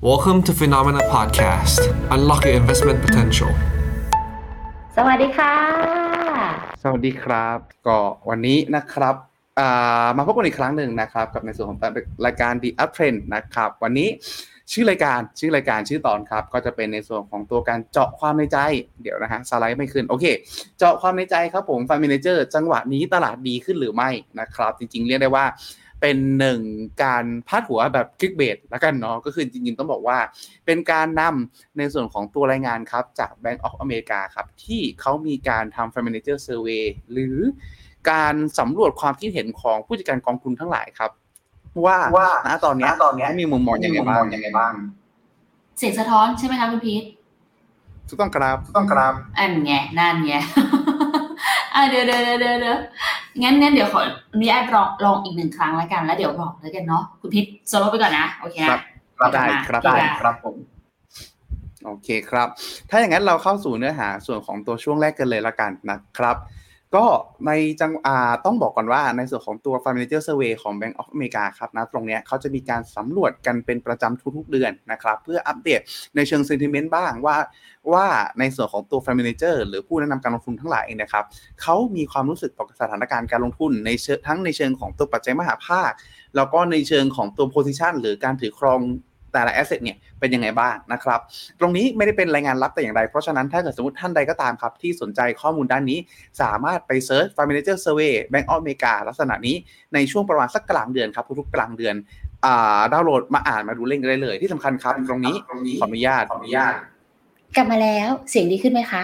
Welcome to Phenomena Podcast. Unlock your investment potential. สวัสดีค่ะ สวัสดีครับ ก็วันนี้นะครับอ่ามาพบกันอีกครั้งหนึ่งนะครับ กับในส่วนของรายการ The Up Trend นะครับ วันนี้ชื่อรายการชื่อรายการชื่อตอนครับ ก็จะเป็นในส่วนของตัวการเจาะความในใจ เดี๋ยวนะฮะสไลด์ไม่ขึ้นโอเค เจาะความในใจครับผมฟันเมนเจอร์จังหวะนี้ตลาดดีขึ้นหรือไม่นะครับ จริงๆ เรียกได้ว่า เป็นหนึ่งการพาดหัวแบบคลิกเบสแล้วกันเนาะก็คือจริงๆต้องบอกว่า เป็นการนำในส่วนของตัวรายงานครับ จาก Bank of America ครับ ที่เขามีการทำ Fund Manager Survey หรือการสำรวจความคิดเห็นของผู้จัดการกองทุนทั้งหลายครับ ว่าว่าณตอนเนี้ยณตอนเนี้ยมีมุมมองยังไงบ้างยังไงบ้าง เสียงสะท้อนใช่ไหมคะคุณพีทถูกต้องครับต้องครับอันไงนั่นไง อะเดี๋ยวเดี๋ยวเดี๋ยวเดี๋ยวเดี๋ยวงั้นงั้นเดี๋ยวขออนุญาตลองลองอีกหนึ่งครั้งแล้วกันแล้วเดี๋ยวบอกแล้วกันเนาะคุณพีทโซโล่ไปก่อนนะโอเคนะครับได้ครับได้ได้ครับผมโอเคครับ ถ้าอย่างนั้นเราเข้าสู่เนื้อหาส่วนของตัวช่วงแรกกันเลยละกันนะครับ ก็ในจังอ่าต้องบอกก่อนว่าในส่วนของตัว Fund Manager Survey ของ Bank of America ครับนะตรงเนี้ยเขาจะมีการสำรวจกันเป็นประจำทุกๆเดือนนะครับ เพื่ออัปเดตในเชิง sentiment บ้างว่าว่าในส่วนของตัว Fund Manager หรือผู้แนะนำการลงทุนทั้งหลายเองนะครับเขามีความรู้สึกต่อสถานการณ์การลงทุนในเชิงทั้งในเชิงของตัวปัจจัยมหภาค แล้วก็ในเชิงของตัว position หรือการถือครอง แต่ละ asset เนี่ยเป็นยังไงบ้างนะครับ ตรงนี้ไม่ได้เป็นรายงานลับแต่อย่างใด เพราะฉะนั้นถ้าเกิดสมมติท่านใดก็ตามครับ ที่สนใจข้อมูลด้านนี้ สามารถไปเซิร์ช Fund Manager Survey Bank of America ลักษณะนี้ในช่วงประมาณสักกลางเดือนครับทุกๆกลางเดือนอ่าดาวน์โหลดมาอ่านมาดูเล่นกันได้เลย ที่สำคัญครับ ตรงนี้ขออนุญาตขออนุญาต กลับมาแล้วเสียงดีขึ้นไหมคะ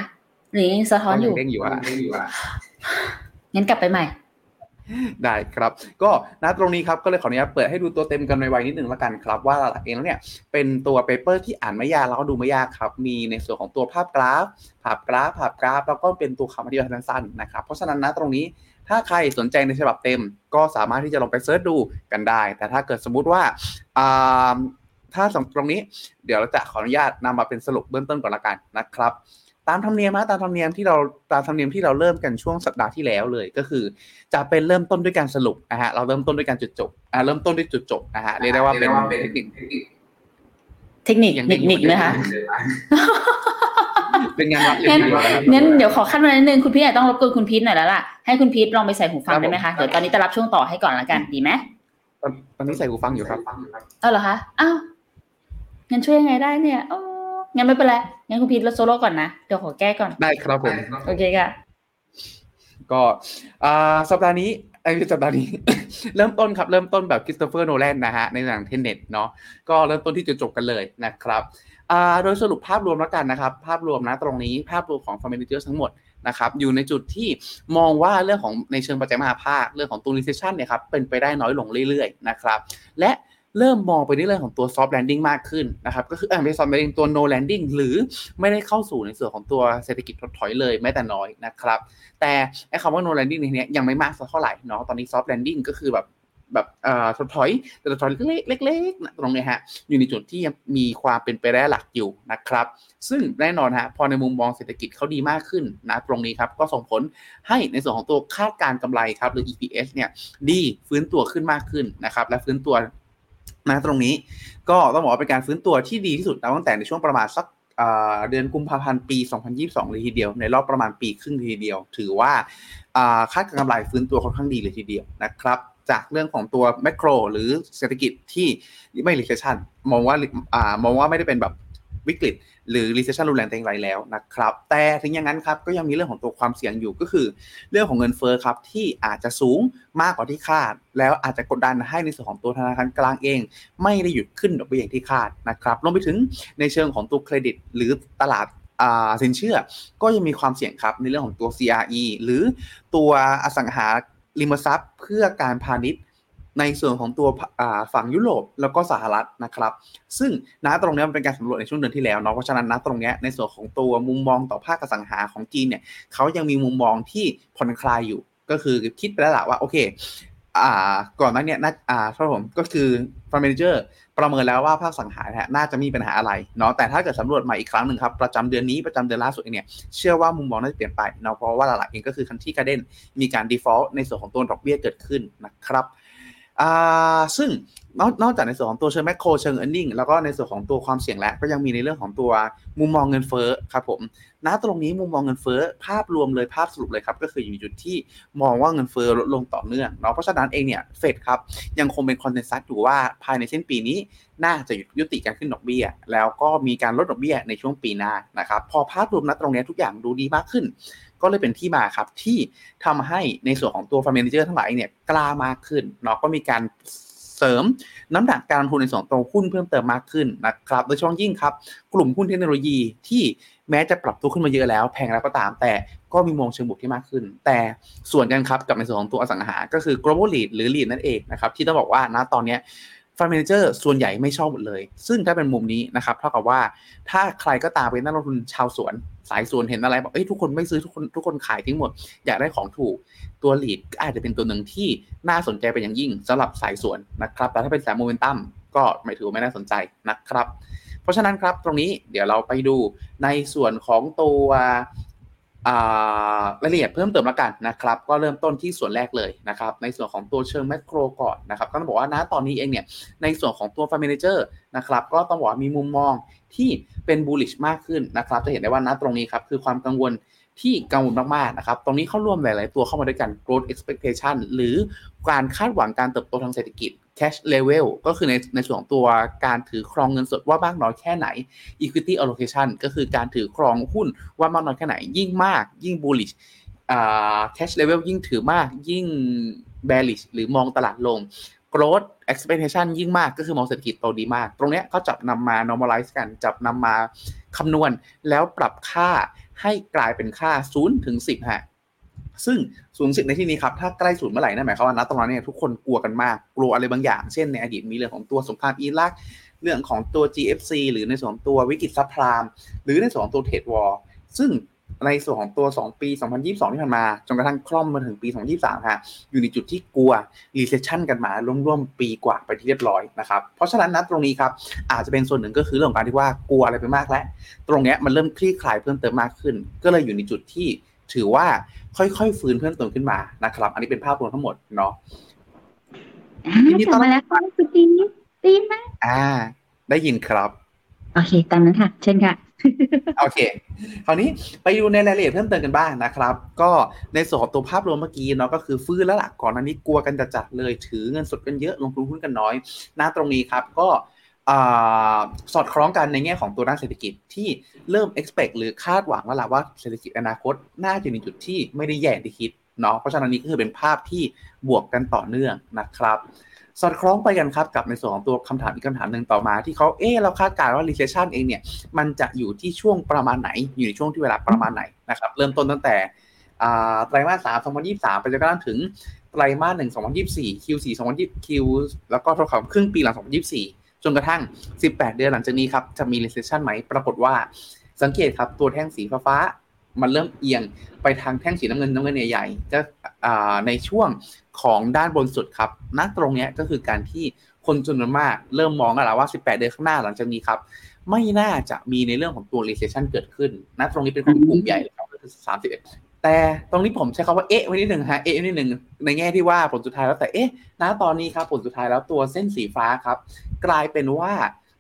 หรือยังสะท้อนอยู่เด้งอยู่อะงั้นกลับไปใหม่ ได้ครับ ก็ณตรงนี้ครับก็เลยขออนุญาตเปิดให้ดูตัวเต็มกันไวๆนิดหนึ่งแล้วกันครับ ว่าหลักเองแล้วเนี่ยเป็นตัว paper ที่อ่านไม่ยากแล้วก็ดูไม่ยากครับ มีในส่วนของตัวภาพกราฟ ภาพกราฟ ภาพกราฟ แล้วก็เป็นตัวคำอธิบายสั้นๆนะครับ เพราะฉะนั้นณตรงนี้ถ้าใครสนใจในฉบับเต็ม ก็สามารถที่จะลองไป search ดูกันได้ แต่ถ้าเกิดสมมุติว่าอ่าถ้าสำตรงนี้เดี๋ยวเราจะขออนุญาตนำมาเป็นสรุปเบื้องต้นก่อนละกันนะครับ ตามธรรมเนียมนะตามธรรมเนียมที่เราตามธรรมเนียมที่เราเริ่มกันช่วงสัปดาห์ที่แล้วเลยก็คือ จะเป็นเริ่มต้นด้วยการสรุปนะฮะเราเริ่มต้นด้วยการจุดจบอ่าเริ่มต้นด้วยจุดจบนะฮะเรียกได้ว่าเป็นเรียกได้ว่าเป็นเทคนิคเทคนิคยังเทคนิคนะคะเป็นงานวัดงั้นเรียบร้อยครับงั้นเดี๋ยวขอขั้นมานิดนึงคุณพีทอาจจะต้องรบกวนคุณพีทหน่อยแล้วล่ะให้คุณพีทลองไปใส่หูฟังครับผมได้ไหมคะเดี๋ยวตอนนี้จะรับช่วงต่อให้ก่อนละกันดีไหมตอนตอนนี้ใส่หูฟังอยู่ครับเออเหรอคะอ้าวงั้นช่วยยังไงได้เนี่ยโอ้ งั้นไม่เป็นไรงั้นคุณพีทเราโซโล่ก่อนนะ เดี๋ยวขอแก้ก่อน ได้ครับผม โอเคค่ะ ก็อ่าสัปดาห์นี้ไอ้ยสัปดาห์นี้ เริ่มต้นครับ เริ่มต้นแบบคริสโตเฟอร์โนแลนนะฮะ ในหนัง Tenet เนาะก็เริ่มต้นที่จุดจบกันเลยนะครับอ่าโดยสรุปภาพรวมแล้วกันนะครับ ภาพรวมนะตรงนี้ภาพรวมของ f a m i l y ทั้งหมดนะครับอยู่ในจุดที่มองว่าเรื่องของในเชิงปัจจัยมหาภาค เรื่องของตัว recession เนี่ยครับเป็นไปได้น้อยลงเรื่อยๆนะครับและ เริ่มมองไปในเรื่องของตัว soft landing มากขึ้นนะครับก็คือเออไม่ใช่ soft landing ตัว no landing หรือไม่ได้เข้าสู่ในส่วนของตัวเศรษฐกิจถดถอยเลยแม้แต่น้อยนะครับ แต่ไอ้คำว่า no landing ในนี้ยังไม่มากสักเท่าไหร่เนาะตอนนี้ soft landing ก็คือแบบแบบถดถอยแต่ถดถอยเล็กๆนะตรงนี้ฮะอยู่ในจุดที่ยังมีความเป็นไปได้หลักอยู่นะครับ ซึ่งแน่นอนฮะพอในมุมมองเศรษฐกิจเขาดีมากขึ้นนะตรงนี้ครับก็ส่งผลให้ในส่วนของตัวคาดการณ์กำไรครับหรือ EPS เนี่ยดีฟื้นตัวขึ้นมากขึ้นนะครับและฟื้นตัว นะตรงนี้ก็ต้องบอกว่าเป็นการฟื้นตัวที่ดีที่สุดตั้งแต่ในช่วงประมาณสักเดือนกุมภาพันธ์ปี 2022 เลยทีเดียว ในรอบประมาณปีครึ่งทีเดียว ถือว่าอ่าคาดการณ์กำไรฟื้นตัวค่อนข้างดีเลยทีเดียวนะครับ จากเรื่องของตัวแมกโรหรือเศรษฐกิจที่ไม่รีเซชันมองว่ามองว่าไม่ได้เป็นแบบวิกฤต หรือ recession รุนแรงแต่อย่างไรแล้วนะครับ แต่ถึงอย่างนั้นครับก็ยังมีเรื่องของตัวความเสี่ยงอยู่ก็คือ เรื่องของเงินเฟ้อครับที่อาจจะสูงมากกว่าที่คาด แล้วอาจจะกดดันให้ในส่วนของตัวธนาคารกลางเอง ไม่ได้หยุดขึ้นดอกเบี้ยอย่างที่คาดนะครับรวมไปถึงในเชิงของตัวเครดิต หรือตลาดสินเชื่อก็ยังมีความเสี่ยงครับในเรื่องของตัว CRE หรือตัวอสังหาริมทรัพย์เพื่อการพาณิชย์ ในส่วนของตัวฝั่งยุโรปแล้วก็สหรัฐนะครับ ซึ่งณตรงนี้มันเป็นการสำรวจในช่วงเดือนที่แล้วเนาะเพราะฉะนั้นณตรงนี้ในส่วนของตัวมุมมองต่อภาคสังหาของจีนเนี่ยเขายังมีมุมมองที่ผ่อนคลายอยู่ก็คือคิดไปแล้วละว่าโอเคอ่าก่อนหน้านี้น่าอ่าครับผมก็คือฟันเมนเจอร์ประเมินแล้วว่าภาคสังหานี่ยน่าจะมีปัญหาอะไรเนาะแต่ถ้าเกิดสำรวจใหม่อีกครั้งหนึ่งครับ ประจำเดือนนี้ประจำเดือนล่าสุดเนี่ยเชื่อว่ามุมมองน่าจะเปลี่ยนไปเนาะเพราะว่าหลักๆเองก็คือคันที่การเด่นมีการ default ในส่วนของตัวดอกเบี้ยเกิดขึ้นนะครับ ซึ่งนอกนอกจากในส่วนของตัวเชิงแมคโครเชิงเอ r ร์เน็งแล้วก็ในส่วนของตัวความเสี่ยงและก็ยังมีในเรื่องของตัวมุมมองเงินเฟ้อครับผมณตรงนี้มุมมองเงินเฟ้อภาพรวมเลยภาพสรุปเลยครับก็คืออยู่จุดที่มองว่าเงินเฟ้อลดลงต่อเนื่องเนาะเพราะฉะนั้นเองเนี่ยเฟดครับยังคงเป็นคอนเซนแซสอยู่ว่าภายในสิ้นปีนี้น่าจะยุติการขึ้นดอกเบี้ย แล้วก็มีการลดดอกเบี้ยในช่วงปีหน้านะครับพอภาพรวมณตรงนี้ทุกอย่างดูดีมากขึ้น ก็เลยเป็นที่มาครับที่ทำให้ในส่วนของตัว Fund Manager ทั้งหลายเนี่ยกล้ามากขึ้นเนาะก็มีการเสริมน้ำหนักการลงทุนในส่วนตัวหุ้นเพิ่มเติมมากขึ้นนะครับ โดยเฉพาะยิ่งครับ กลุ่มหุ้นเทคโนโลยีที่แม้จะปรับตัวขึ้นมาเยอะแล้ว แพงแล้วก็ตามแต่ก็มีมองเชิงบวกที่มากขึ้น แต่สวนกันครับกับในส่วนของตัวอสังหา ก็คือ global REIT หรือ REIT นั่นเองนะครับ ที่ต้องบอกว่าณตอนนี้ ฟันเมนเจอร์ส่วนใหญ่ไม่ชอบหมดเลย ซึ่งถ้าเป็นมุมนี้นะครับเท่ากับว่าถ้าใครก็ตามเป็นนักลงทุนชาวสวนสายสวนเห็นอะไรบอกเอ้ยทุกคนไม่ซื้อทุกคนทุกคนขายทิ้งหมด อยากได้ของถูกตัว lead ก็อาจจะเป็นตัวหนึ่งที่น่าสนใจเป็นอย่างยิ่งสำหรับสายสวนนะครับแต่ถ้าเป็นสายโมเมนตัมก็ไม่ถือไม่น่าสนใจนะครับ เพราะฉะนั้นครับตรงนี้เดี๋ยวเราไปดูในส่วนของตัว รายละเอียดเพิ่มเติมแล้วกันนะครับ ก็เริ่มต้นที่ส่วนแรกเลยนะครับ ในส่วนของตัวเชิงแมกโรก่อนนะครับ ก็ต้องบอกว่านะตอนนี้เองเนี่ย ในส่วนของตัวฟาร์มเนเจอร์นะครับ ก็ต้องบอกว่ามีมุมมองที่เป็นบูลลิชมากขึ้นนะครับ จะเห็นได้ว่านะตรงนี้ครับ คือความกังวลที่กังวลมากๆนะครับ ตรงนี้เข้าร่วมหลาย ๆ ตัวเข้ามาด้วยกัน growth expectation หรือการคาดหวังการเติบโตทางเศรษฐกิจ cash level ก็คือในในส่วนของตัวการถือครองเงินสดว่ามากน้อยแค่ไหน equity allocation ก็คือการถือครองหุ้นว่ามากน้อยแค่ไหน ยิ่งมาก ยิ่ง bullish cash level ยิ่งถือมากยิ่ง bearish หรือมองตลาดลง growth expectation ยิ่งมากก็คือมองเศรษฐกิจโตดีมาก ตรงนี้ก็จับนำมา normalize กัน จับนำมาคำนวณ แล้วปรับค่าให้กลายเป็นค่า0ถึง10ฮะ ซึ่งสูงสุดในที่นี้ครับถ้าใกล้ศูนย์เมื่อไหร่นั่นหมายความว่าณตอนนั้นเนี่ยทุกคนกลัวกันมากกลัวอะไรบางอย่าง เช่นในอดีตมีเรื่องของตัวสงครามอิรักเรื่องของตัว GFC หรือในส่วนตัววิกฤตซัพพลามหรือในส่วนของตัวเทรดวอร์ซึ่งในส่วนของตัว 2 ปี 2022 ที่ผ่านมา จนกระทั่งคล่อมมาถึงปี 2023ฮะอยู่ในจุดที่กลัว recession กันมาร่วมๆ ปีกว่าไปที่เรียบร้อยนะครับ เพราะฉะนั้นนะตรงนี้ครับ อาจจะเป็นส่วนหนึ่งก็คือเรื่องของการที่ว่ากลัวอะไรไปมากแล้ว ตรงนี้มันเริ่มคลี่คลายเพิ่มเติมมากขึ้น ก็เลยอยู่ในจุดที่ ถือว่าค่อยๆฟื้นเพิ่มเติมขึ้นมานะครับ อันนี้เป็นภาพรวมทั้งหมดเนาะทีนี้ต่อมาแล้วก็คุณตีตีไหมอ่า ได้ยินครับ โอเคตามนั้นค่ะ เช่นค่ะโอเค คราวนี้ไปดูในรายละเอียดเพิ่มเติมกันบ้างนะครับ ก็ในส่วนของตัวภาพรวมเมื่อกี้เนาะก็คือฟื้นแล้วล่ะก่อนอันนี้กลัวกันจัดๆเลย ถือเงินสดกันเยอะลงทุนหุ้นกันน้อยหน้าตรงนี้ครับ ก็ สอดคล้องกันในแง่ของตัวด้านเศรษฐกิจที่เริ่ม expect หรือคาดหวังแล้วล่ะว่าเศรษฐกิจอนาคตน่าจะในจุดที่ไม่ได้แย่ที่คิดเนาะเพราะฉะนั้นนี้ก็คือเป็นภาพที่บวกกันต่อเนื่องนะครับ สอดคล้องไปกันครับกับในส่วนของตัวคำถามอีกคำถามหนึ่งต่อมา ที่เขาเออเราคาดการณ์ว่า recession เองเนี่ยมันจะอยู่ที่ช่วงประมาณไหน อยู่ในช่วงที่เวลาประมาณไหนนะครับเริ่มต้นตั้งแต่ไตรมาสสามสองพันยี่สามไปจนกระทั่งถึงไตรมาสหนึ่งสองพันยี่สี่คิวสี่สองพันยี่คิวแล้วก็ท่ากับครึ่งปีหลังสองพันยี่สี่ จนกระทั่ง 18 เดือนหลังจากนี้ครับจะมี recession ไหมปรากฏว่าสังเกตครับตัวแท่งสีฟ้ามันเริ่มเอียงไปทางแท่งสีน้ำเงินน้ำเงินใหญ่ๆจะในช่วงของด้านบนสุดครับณตรงนี้ก็คือการที่คนจำนวนมากเริ่มมองแล้วว่า 18 เดือนข้างหน้าหลังจากนี้ครับ ไม่น่าจะมีในเรื่องของตัว recession เกิดขึ้นณตรงนี้เป็นกลุ่มใหญ่เลยครับก็คือ31 แต่ตรงนี้ผมใช้คำว่าเอ๊ะไว้นิดหนึ่งฮะเอ๊ะนิดหนึ่งในแง่ที่ว่าผลสุดท้ายแล้วแต่เอ๊ะณตอนนี้ครับผลสุดท้ายแล้วตัวเส้นสีฟ้าครับ กลายเป็นว่า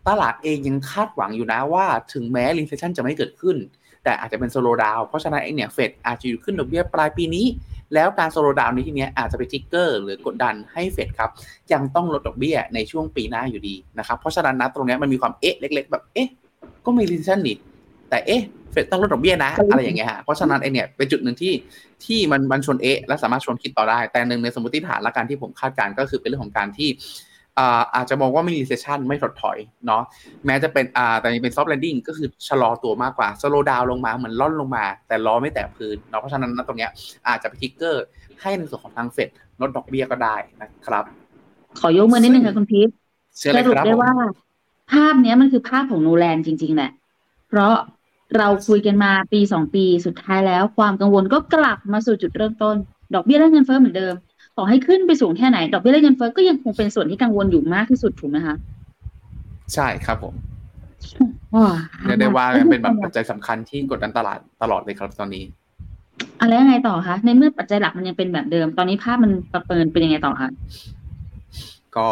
ตลาดเองยังคาดหวังอยู่นะว่าถึงแม้ recession จะไม่เกิดขึ้น แต่อาจจะเป็น slowdown เพราะฉะนั้นเองเนี่ยเฟดอาจจะหยุดขึ้นดอกเบี้ยปลายปีนี้ แล้วการ slowdown ในที่นี้อาจจะไป trigger หรือกดดันให้เฟดครับยังต้องลดดอกเบี้ยในช่วงปีหน้าอยู่ดีนะครับเพราะฉะนั้นนะตรงนี้มันมีความเอ๊ะเล็ก ๆ แบบเอ๊ะก็มี recession นี่ แต่เอ๊ะเฟดต้องลดดอกเบี้ยนะ อะไรอย่างเงี้ยฮะเพราะฉะนั้นไอเนี่ยเป็นจุดหนึ่งที่ที่มันมันชวนเอ๊ะและสามารถชวนคิดต่อได้ แต่หนึ่งในสมมติฐานละกันที่ผมคาดการณ์ก็คือเป็นเรื่องของการที่อาจจะมองว่าไม่ recession ไม่ถดถอยเนาะแม้จะเป็นอ่าแต่ยังเป็น soft landing ก็คือชะลอตัวมากกว่า slowdown ลงมาเหมือนร่อนลงมา แต่ล้อไม่แตะพื้นเนาะเพราะฉะนั้นตรงเนี้ยอาจจะไป trigger ให้ในส่วนของทางเฟดลดดอกเบี้ยก็ได้นะครับ ขอยกมือนิดนึงค่ะคุณพีทสรุปได้ว่า ภาพเนี้ยมันคือภาพของโนแลนจริง ๆ แหละ เพราะ เราคุยกันมาปีสองปีสุดท้ายแล้ว ความกังวลก็กลับมาสู่จุดเริ่มต้น ดอกเบี้ยและเงินเฟ้อเหมือนเดิม ต่อให้ขึ้นไปสูงแค่ไหน ดอกเบี้ยและเงินเฟ้อก็ยังคงเป็นส่วนที่กังวลอยู่มากที่สุดถูกไหมคะใช่ครับผมเรียกได้ว่าเป็นแบบปัจจัยสำคัญที่กดดันตลาดตลอดเลยครับตอนนี้อะไรยังไงต่อคะในเมื่อปัจจัยหลักมันยังเป็นแบบเดิม ตอนนี้ภาพมันประเมินเป็นยังไงต่อคะก็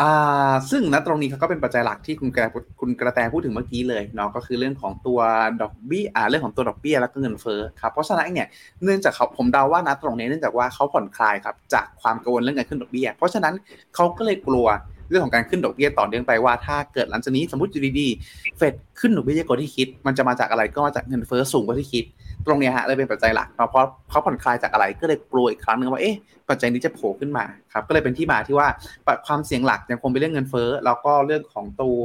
อ่าซึ่งณตรงนี้เขาก็เป็นปัจจัยหลักที่คุณกระคุณกระแตพูดถึงเมื่อกี้เลยเนาะก็คือเรื่องของตัวดอกเบี้ยอ่าเรื่องของตัวดอกเบี้ยแล้วก็เงินเฟ้อครับเพราะฉะนั้นเนี่ยเนื่องจากเขาผมเดาว่าณตรงนี้เนื่องจากว่าเขาผ่อนคลายครับจากความกังวลเรื่องการขึ้นดอกเบี้ย เพราะฉะนั้นเขาก็เลยกลัวเรื่องของการขึ้นดอกเบี้ยต่อเนื่องไปว่าถ้าเกิดหลังจากนี้สมมติอยู่ดีๆเฟดขึ้นดอกเบี้ยเยอะกว่าที่คิด มันจะมาจากอะไรก็มาจากเงินเฟ้อสูงกว่าที่คิด ตรงนี้ฮะเลยเป็นปัจจัยหลักเพราะเขาผ่อนคลายจากอะไรก็เลยกลัวอีกครั้งนึงว่าเอ๊ะปัจจัยนี้จะโผล่ขึ้นมาครับก็เลยเป็นที่มาที่ว่าความเสี่ยงหลักยังคงเป็นเรื่องเงินเฟ้อแล้วก็เรื่องของตัว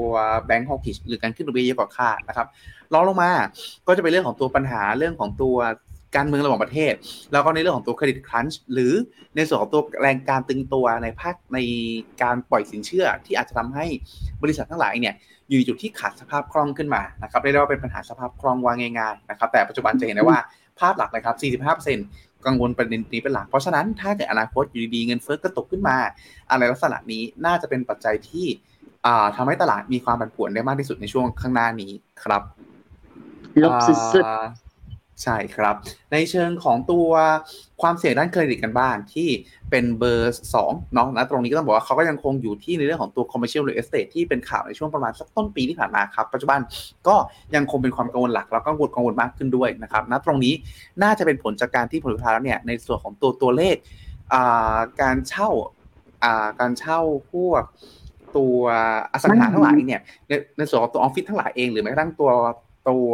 แบงก์ฮอกิชหรือการขึ้นดอกเบี้ยเยอะกว่าคาดนะครับรองลงมาก็จะเป็นเรื่องของตัวปัญหาเรื่องของตัว การเมืองระหว่างประเทศ แล้วก็ในเรื่องของตัวเครดิตครันช์หรือในส่วนของตัวแรงการตึงตัวในภาคในการปล่อยสินเชื่อที่อาจจะทำให้บริษัททั้งหลายเนี่ยอยู่จุดที่ขาดสภาพคล่องขึ้นมานะครับเรียกได้ว่าเป็นปัญหาสภาพคล่องว่าง่ายๆนะครับแต่ปัจจุบันจะเห็นได้ว่าภาพหลักเลยครับ 45%กังวลประเด็นนี้เป็นหลัก เพราะฉะนั้นถ้าเกิดอนาคตอยู่ดีๆเงินเฟ้อกระตกขึ้นมา อะไรลักษณะนี้น่าจะเป็นปัจจัยที่ทำให้ตลาดมีความผันผวนได้มากที่สุดในช่วงข้างหน้านี้ครับลบสุด ใช่ครับ ในเชิงของตัวความเสี่ยงด้านเครดิตกันบ้างที่เป็นเบอร์2เนาะนะตรงนี้ก็ต้องบอกว่าเขาก็ยังคงอยู่ที่ในเรื่องของตัว commercial real estate ที่เป็นข่าวในช่วงประมาณสักต้นปีที่ผ่านมาครับ ปัจจุบันก็ยังคงเป็นความกังวลหลัก แล้วก็กังวลกังวลมากขึ้นด้วยนะครับณตรงนี้น่าจะเป็นผลจากการที่ผลสุดท้ายแล้วเนี่ยในส่วนของตัวตัวเลขการเช่าการเช่าพวกตัวอสังหาทั้งหลายเนี่ยในในส่วนของตัวออฟฟิศทั้งหลายเองหรือแม้กระทั่งตัวตัว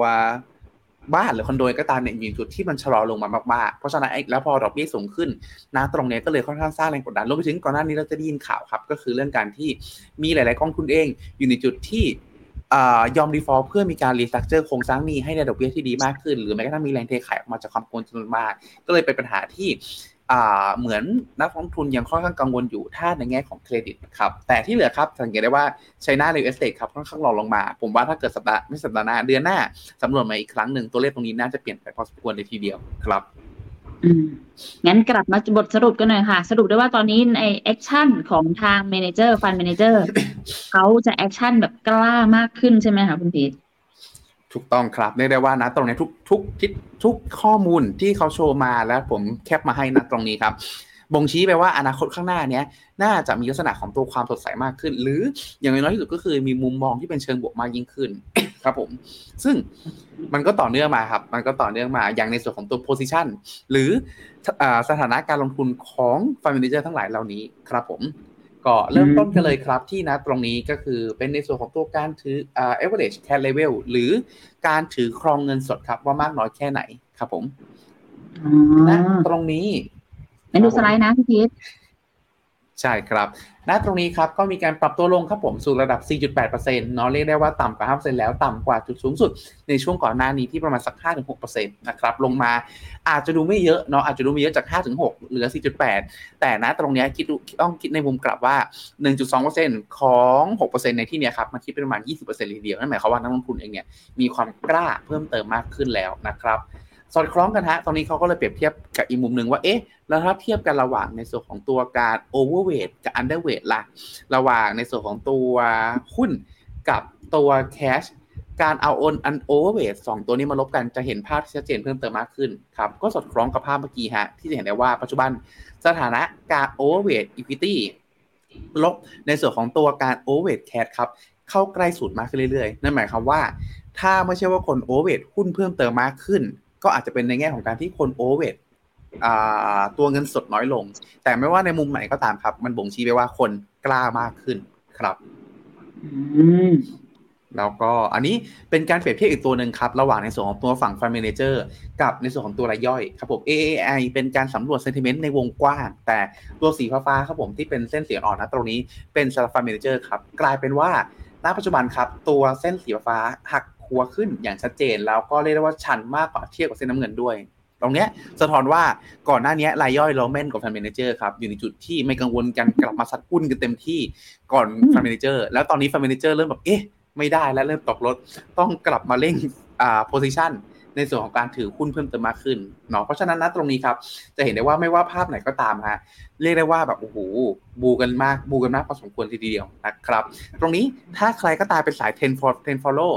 บ้านหรือคอนโดก็ตามเนี่ยอยู่จุดที่มันชะลอลงมามากๆ เพราะฉะนั้นแล้วพอดอกเบี้ยสูงขึ้นนะตรงนี้ก็เลยค่อนข้างสร้างแรงกดดันรวมไปถึงก่อนหน้านี้เราจะได้ยินข่าวครับ ก็คือเรื่องการที่มีหลาย ๆกองทุนเอง อยู่ในจุดที่ยอม default เพื่อมีการ restructure โครงสร้างหนี้ให้ได้ดอกเบี้ยที่ดีมากขึ้น หรือแม้กระทั่งมีแรงเทขายออกมาจากความกังวลจำนวนมาก ก็เลยเป็นปัญหาที่ เหมือนนักลงทุนยังค่อนข้างกังวลอยู่ถ้าในแง่ของเครดิตครับแต่ที่เหลือครับสังเกตได้ว่า China real estate ครับค่อนข้างร่วงลงมา ผมว่าถ้าเกิดสัปดาห์ไม่สัปดาห์หน้าเดือนหน้าสำรวจมาอีกครั้งหนึ่งตัวเลขตรงนี้น่าจะเปลี่ยนไปพอสมควรในทีเดียวครับอืมงั้นกลับมาบทสรุปกันหน่อยค่ะ สรุปได้ว่าตอนนี้ใน action ของทาง Manager Fund Manager เขาจะ action แบบกล้ามากขึ้นใช่ไหมคะคุณพีท ถูกต้องครับเรียกได้ว่านะตรงนี้ทุกทุกทิศทุกข้อมูลที่เขาโชว์มาแล้วผมแคปมาให้นะตรงนี้ครับบ่งชี้ไปว่าอนาคตข้างหน้าเนี้ยน่าจะมีลักษณะของตัวความสดใสมากขึ้น หรืออย่างน้อยที่สุดก็คือมีมุมมองที่เป็นเชิงบวกมากยิ่งขึ้นครับผม ซึ่งมันก็ต่อเนื่องมาครับ มันก็ต่อเนื่องมาอย่างในส่วนของตัว position หรือสถานะการลงทุนของฟ u ์ d เ a เจอร์ทั้งหลายเหล่านี้ครับผม ก็เริ่มต้นกันเลยครับที่นะตรงนี้ก็คือเป็นในส่วนของตัวการถืออ่า average cash level หรือการถือครองเงินสดครับว่ามากน้อยแค่ไหนครับผมณตรงนี้เมนูสไลด์นะพี่พีท ใช่ครับ ณ ตรงนี้ครับก็มีการปรับตัวลงครับผมสู่ระดับ 4.8%เนาะเรียกได้ว่าต่ำกว่า 5%แล้วต่ำกว่าจุดสูงสุด ในช่วงก่อนหน้านี้ที่ประมาณสัก 5-6%นะครับลงมาอาจจะดูไม่เยอะเนาะอาจจะดูไม่เยอะจาก 5-6 เหลือ 4.8 แต่ณตรงนี้คิดต้องคิดในมุมกลับว่า 1.2%ของ 6%ในที่นี้ครับมันคิดเป็นประมาณ 20%เลยทีเดียวนั่นหมายความว่านักลงทุนเองเนี่ยมีความกล้าเพิ่มเติมมากขึ้นแล้วนะครับ สอดคล้องกันฮะ ตอนนี้เขาก็เลยเปรียบเทียบกับอีกมุมหนึ่งว่า เอ๊ะ แล้วถ้าเทียบกันระหว่างในส่วนของตัวการ overweight กับ underweight ล่ะ ระหว่างในส่วนของตัวหุ้นกับตัว cash การเอาโอนอัน overweight สองตัวนี้มาลบกันจะเห็นภาพชัดเจนเพิ่มเติมมากขึ้นครับ ก็สอดคล้องกับภาพเมื่อกี้ฮะ ที่จะเห็นได้ว่าปัจจุบันสถานะการ overweight equity ลบในส่วนของตัวการ overweight cash ครับ เข้าใกล้ศูนย์มากขึ้นเรื่อยๆ นั่นหมายความว่า ถ้าไม่ใช่ว่าคน overweight หุ้นเพิ่มเติมมากขึ้น ก็อาจจะเป็นในแง่ของการที่คน over ตัวเงินสดน้อยลง แต่ไม่ว่าในมุมไหนก็ตามครับ มันบ่งชี้ไปว่าคนกล้ามากขึ้นครับแล้วก็อันนี้เป็นการเปรียบเทียบอีกตัวหนึ่งครับ ระหว่างในส่วนของตัวฝั่ง Fund Managerกับในส่วนของตัวรายย่อยครับผม AAII เป็นการสำรวจ sentiment ในวงกว้าง แต่ตัวสีฟ้าๆครับผมที่เป็นเส้นสีอ่อนนะตรงนี้เป็นสำหรับ Fund Manager ครับ กลายเป็นว่าณปัจจุบันครับ ตัวเส้นสีฟ้าหัก หัวขึ้นอย่างชัดเจน แล้วก็เรียกได้ว่าชันมากกว่าเทียบกับเส้นน้ำเงินด้วย ตรงเนี้ยสะท้อนว่าก่อนหน้านี้รายย่อยโราแม่นกับ Fund Manager ครับอยู่ในจุดที่ไม่กังวลกันกลับมาซัดหุ้นกันเต็มที่ก่อน Fund Manager แล้วตอนนี้ Fund Manager เริ่มแบบเอ๊ะไม่ได้แล้วเริ่มตกรถต้องกลับมาเร่งอ่าโพซิชันในส่วนของการถือหุ้นเพิ่มเติมมากขึ้นเนาะเพราะฉะนั้นนะตรงนี้ครับ จะเห็นได้ว่าไม่ว่าภาพไหนก็ตามฮะ เรียกได้ว่าแบบโอ้โหบูกันมากบูกันมากพอสมควรทีเดียวนะครับ ตรงนี้ถ้าใครก็ตามเป็นสาย 10 for 10 follow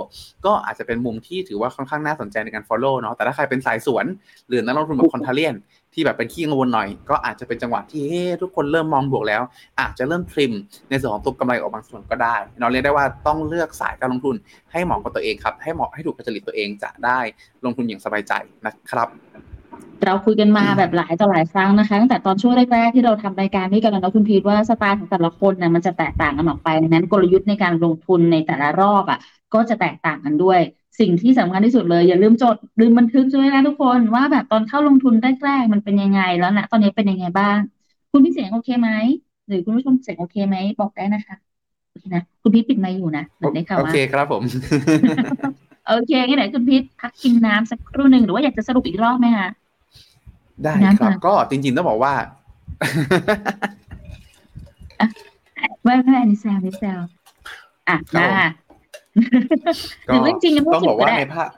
ก็อาจจะเป็นมุมที่ถือว่าค่อนข้างน่าสนใจในการ follow เนาะแต่ถ้าใครเป็นสายสวน หรือนักลงทุนแบบคอนเทเลียนที่แบบเป็นขี้กังวลหน่อย ก็อาจจะเป็นจังหวะที่เฮ้ทุกคนเริ่มมองบวกแล้ว อาจจะเริ่มทริมในส่วนของตัวกำไรออกบางส่วนก็ได้เนาเรียกได้ว่าต้องเลือกสายการลงทุนให้เหมาะกับตัวเองครับให้เหมาะให้ถูกจริตตัวเองจะได้ลงทุนอย่างสบายใจนะครับ เราคุยกันมาแบบหลายต่อหลายครั้งนะคะตั้งแต่ตอนช่วงแรกๆที่เราทำรายการด้วยกันแล้วนะคุณพีทว่าสไตล์ของแต่ละคนนะมันจะแตกต่างกันออกไปดังนั้นกลยุทธ์ในการลงทุนในแต่ละรอบอะ ก็จะแตกต่างกันด้วย สิ่งที่สำคัญที่สุดเลย อย่าลืมจดลืมบันทึกด้วยนะทุกคนว่าแบบตอนเข้าลงทุนแรกๆมันเป็นยังไงแล้วนะตอนนี้เป็นยังไงบ้าง คุณพี่เสียงโอเคไหมหรือคุณผู้ชมเสียงโอเคไหมบอกได้นะคะโอเคนะคุณพีทปิดไมค์อยู่นะเหมือนได้ข่าวโอว่าเคครับผมโอเคงั้นเดี๋ยวคุณพีทพักกินน้ำสักครู่หนึ่งหรือว่าอยากจะสรุปอีกรอบไหมคะ ได้น้ำครับค่ะก็จริงๆต้องบอกว่าไม่ไม่อันนี้แซวอันนี้แซวอะครับมาก็หรือว่าจริงๆยังไม่ต้องบอกว่าสุดก็ได้ในภาค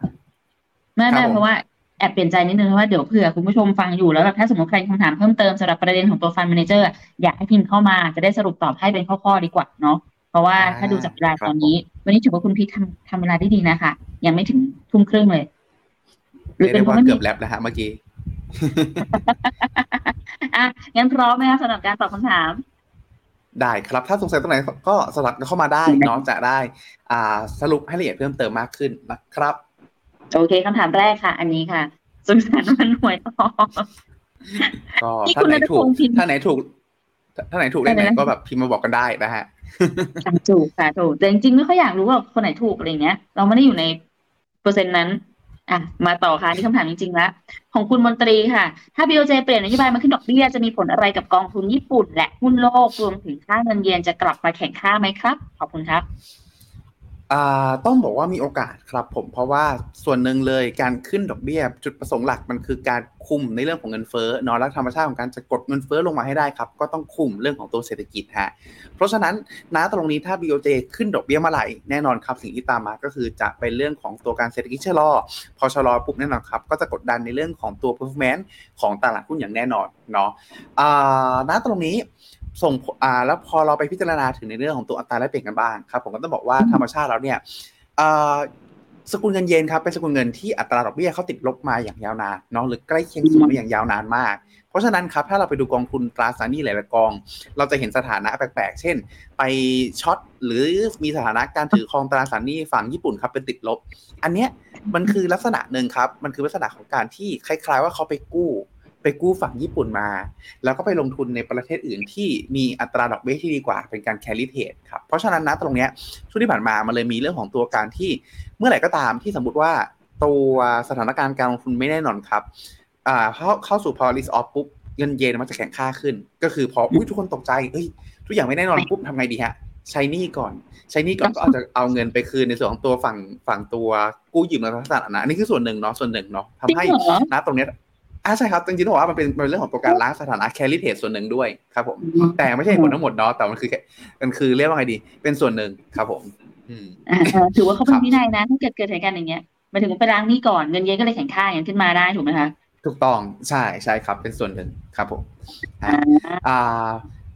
ไม่ครัไม่บผมเพราะว่าแอบเปลี่ยนใจนิดนึงเพราะว่าเดี๋ยวเผื่อคุณผู้ชมฟังอยู่แล้วแบบถ้าสมมติใครมีคำถามเพิ่มเติมสำหรับประเด็นของตัวฟัน d ม a นเจอร์อยากให้พิมพ์เข้ามาจะได้สรุปตอบให้เป็นข้อๆดีกว่าเนาะเพราะว่าถ้าดูจากเวลาตอนนี้ วันนี้ถือว่าคุณพีททำทำเวลาได้ดีนะคะ ยังไม่ถึงทุ่มครึ่งเลยหรืเรีอยกเป็นได้เพราะไม่มีว่าเกือบแลบนะฮะเมื่อกี้ อะงั้นพร้อมไหมคะสำหรับการตอบคำถาม ได้ครับ ถ้าสงสัยตรงไหนก็สลับเข้ามาได้เนาะจะได้ อ่า สรุปให้ละเอียดเพิ่มเติมมากขึ้นนะครับ โอเคคำถามแรกค่ะ อันนี้ค่ะสุขสันต์วันหวยออกก็นี่ถ้าคุณไหนนัทถูกพงษ์พิมพ์ถ้าไหนถูก ถ้าไหนถูกเลขไหนอะไรนะก็แบบพิมพ์มาบอกกันได้นะฮะอะถูกค่ะถูกแต่จริงๆไม่ค่อยอยากรู้ว่าคนไหนถูกอะไรเงี้ย เราไม่ได้อยู่ในเปอร์เซ็นต์นั้น อะมาต่อค่ะนี่คำถามจริงๆแล้วของคุณมนตรีค่ะ ถ้า BOJ เปลี่ยนนโยบายมาขึ้นดอกเบี้ยจะมีผลอะไรกับกองทุนญี่ปุ่น และหุ้นโลกรวมถึงค่าเงินเยนจะกลับมาแข่งค่าไหมครับ ขอบคุณครับ ต้องบอกว่ามีโอกาสครับผมเพราะว่าส่วนหนึ่งเลยการขึ้นดอกเบี้ย จุดประสงค์หลักมันคือการคุมในเรื่องของเงินเฟ้อนาะและธรรมชาติของการจะกดเงินเฟ้อลงมาให้ได้ครับ ก็ต้องคุมเรื่องของตัวเศรษฐกิจฮะเพราะฉะนั้นณตรงนี้ถ้า BOJ ขึ้นดอกเบี้ยเมื่อไหร่แน่นอนครับสิ่งที่ตามมาก็คือจะเป็นเรื่องของตัวการเศรษฐกิจชะลอ พอชะลอปุ๊บแน่นอนครับก็จะกดดันในเรื่องของตัว performance ของตลาดหุ้นอย่างแน่นอนเนาะณตรงนี้ ส่งผลอ่าแล้วพอเราไปพิจารณาถึงในเรื่องของตัวอัตราแลกเปลี่ยนกันบ้างครับผมก็ต้องบอกว่าธรรมชาติแล้วเนี่ยอ่าสกุลเงินเยนครับเป็นสกุลเงินที่อัตราดอกเบี้ยเขาติดลบมาอย่างยาวนานเนาะหรือใกล้เคียงศูนย์มาอย่างยาวนานมาก เพราะฉะนั้นครับถ้าเราไปดูกองทุนตราสารหนี้หลายๆกอง เราจะเห็นสถานะแปลกๆ เช่น ไปช็อตหรือมีสถานะการถือครองตราสารหนี้ฝั่งญี่ปุ่นครับเป็นติดลบ อันเนี้ยมันคือลักษณะหนึ่งครับมันคือลักษณะของการที่คล้าย ๆ ว่าเขาไปกู้ ไปกู้ฝั่งญี่ปุ่นมา แล้วก็ไปลงทุนในประเทศอื่นที่มีอัตราดอกเบี้ยที่ดีกว่าเป็นการแคริเทรดครับเพราะฉะนั้นนะตรงเนี้ยช่วงที่ผ่านมามันเลยมีเรื่องของตัวการที่เมื่อไหร่ก็ตามที่สมมติว่าตัวสถานการณ์การลงทุนไม่แน่นอนครับอ่าเข้าเข้าสู่พอ risk off ปุ๊บเงินเยนมันจะแข็งค่าขึ้น ก็คือพออุ้ยทุกคนตกใจเอ้ยทุกอย่างไม่แน่นอนปุ๊บทำไงดีฮะใช้หนี้ก่อน ใช้หนี้ก่อนก็อาจจะเอาเงินไปคืนในส่วนของตัวฝั่งฝั่งตัวกู้ยืมในลักษณะนั้นอันนี้คือส่วนหนึ่งเนาะส่วนหนึ่งเนาะทำให้จริงเหรอณตรงเนี้ย อ่าใช่ครับจริงๆต้องบอกว่ามันเป็นมันเป็นเรื่องของตัวการล้างสถานะแคริเทรดส่วนหนึ่งด้วยครับผม แต่ไม่ใช่ผลทั้งหมดเนาะแต่มันคือแค่มันคือเรียกว่าไงดี เป็นส่วนหนึ่งครับผมอืมอ่าเออถือว่าเขาเป็ครันบวินัยนะถ้าเกิดเกิดเหตุการณ์อย่างเงี้ยหมายถึงว่าไปล้างหนี้ก่อนเงินเยนก็เลยแข่งค่าอย่างนั้นขึ้นมาได้ถูกไหมคะถูกต้องใช่ใช่ครับ เป็นส่วนหนึ่งครับผมอ่าอ่าอ่า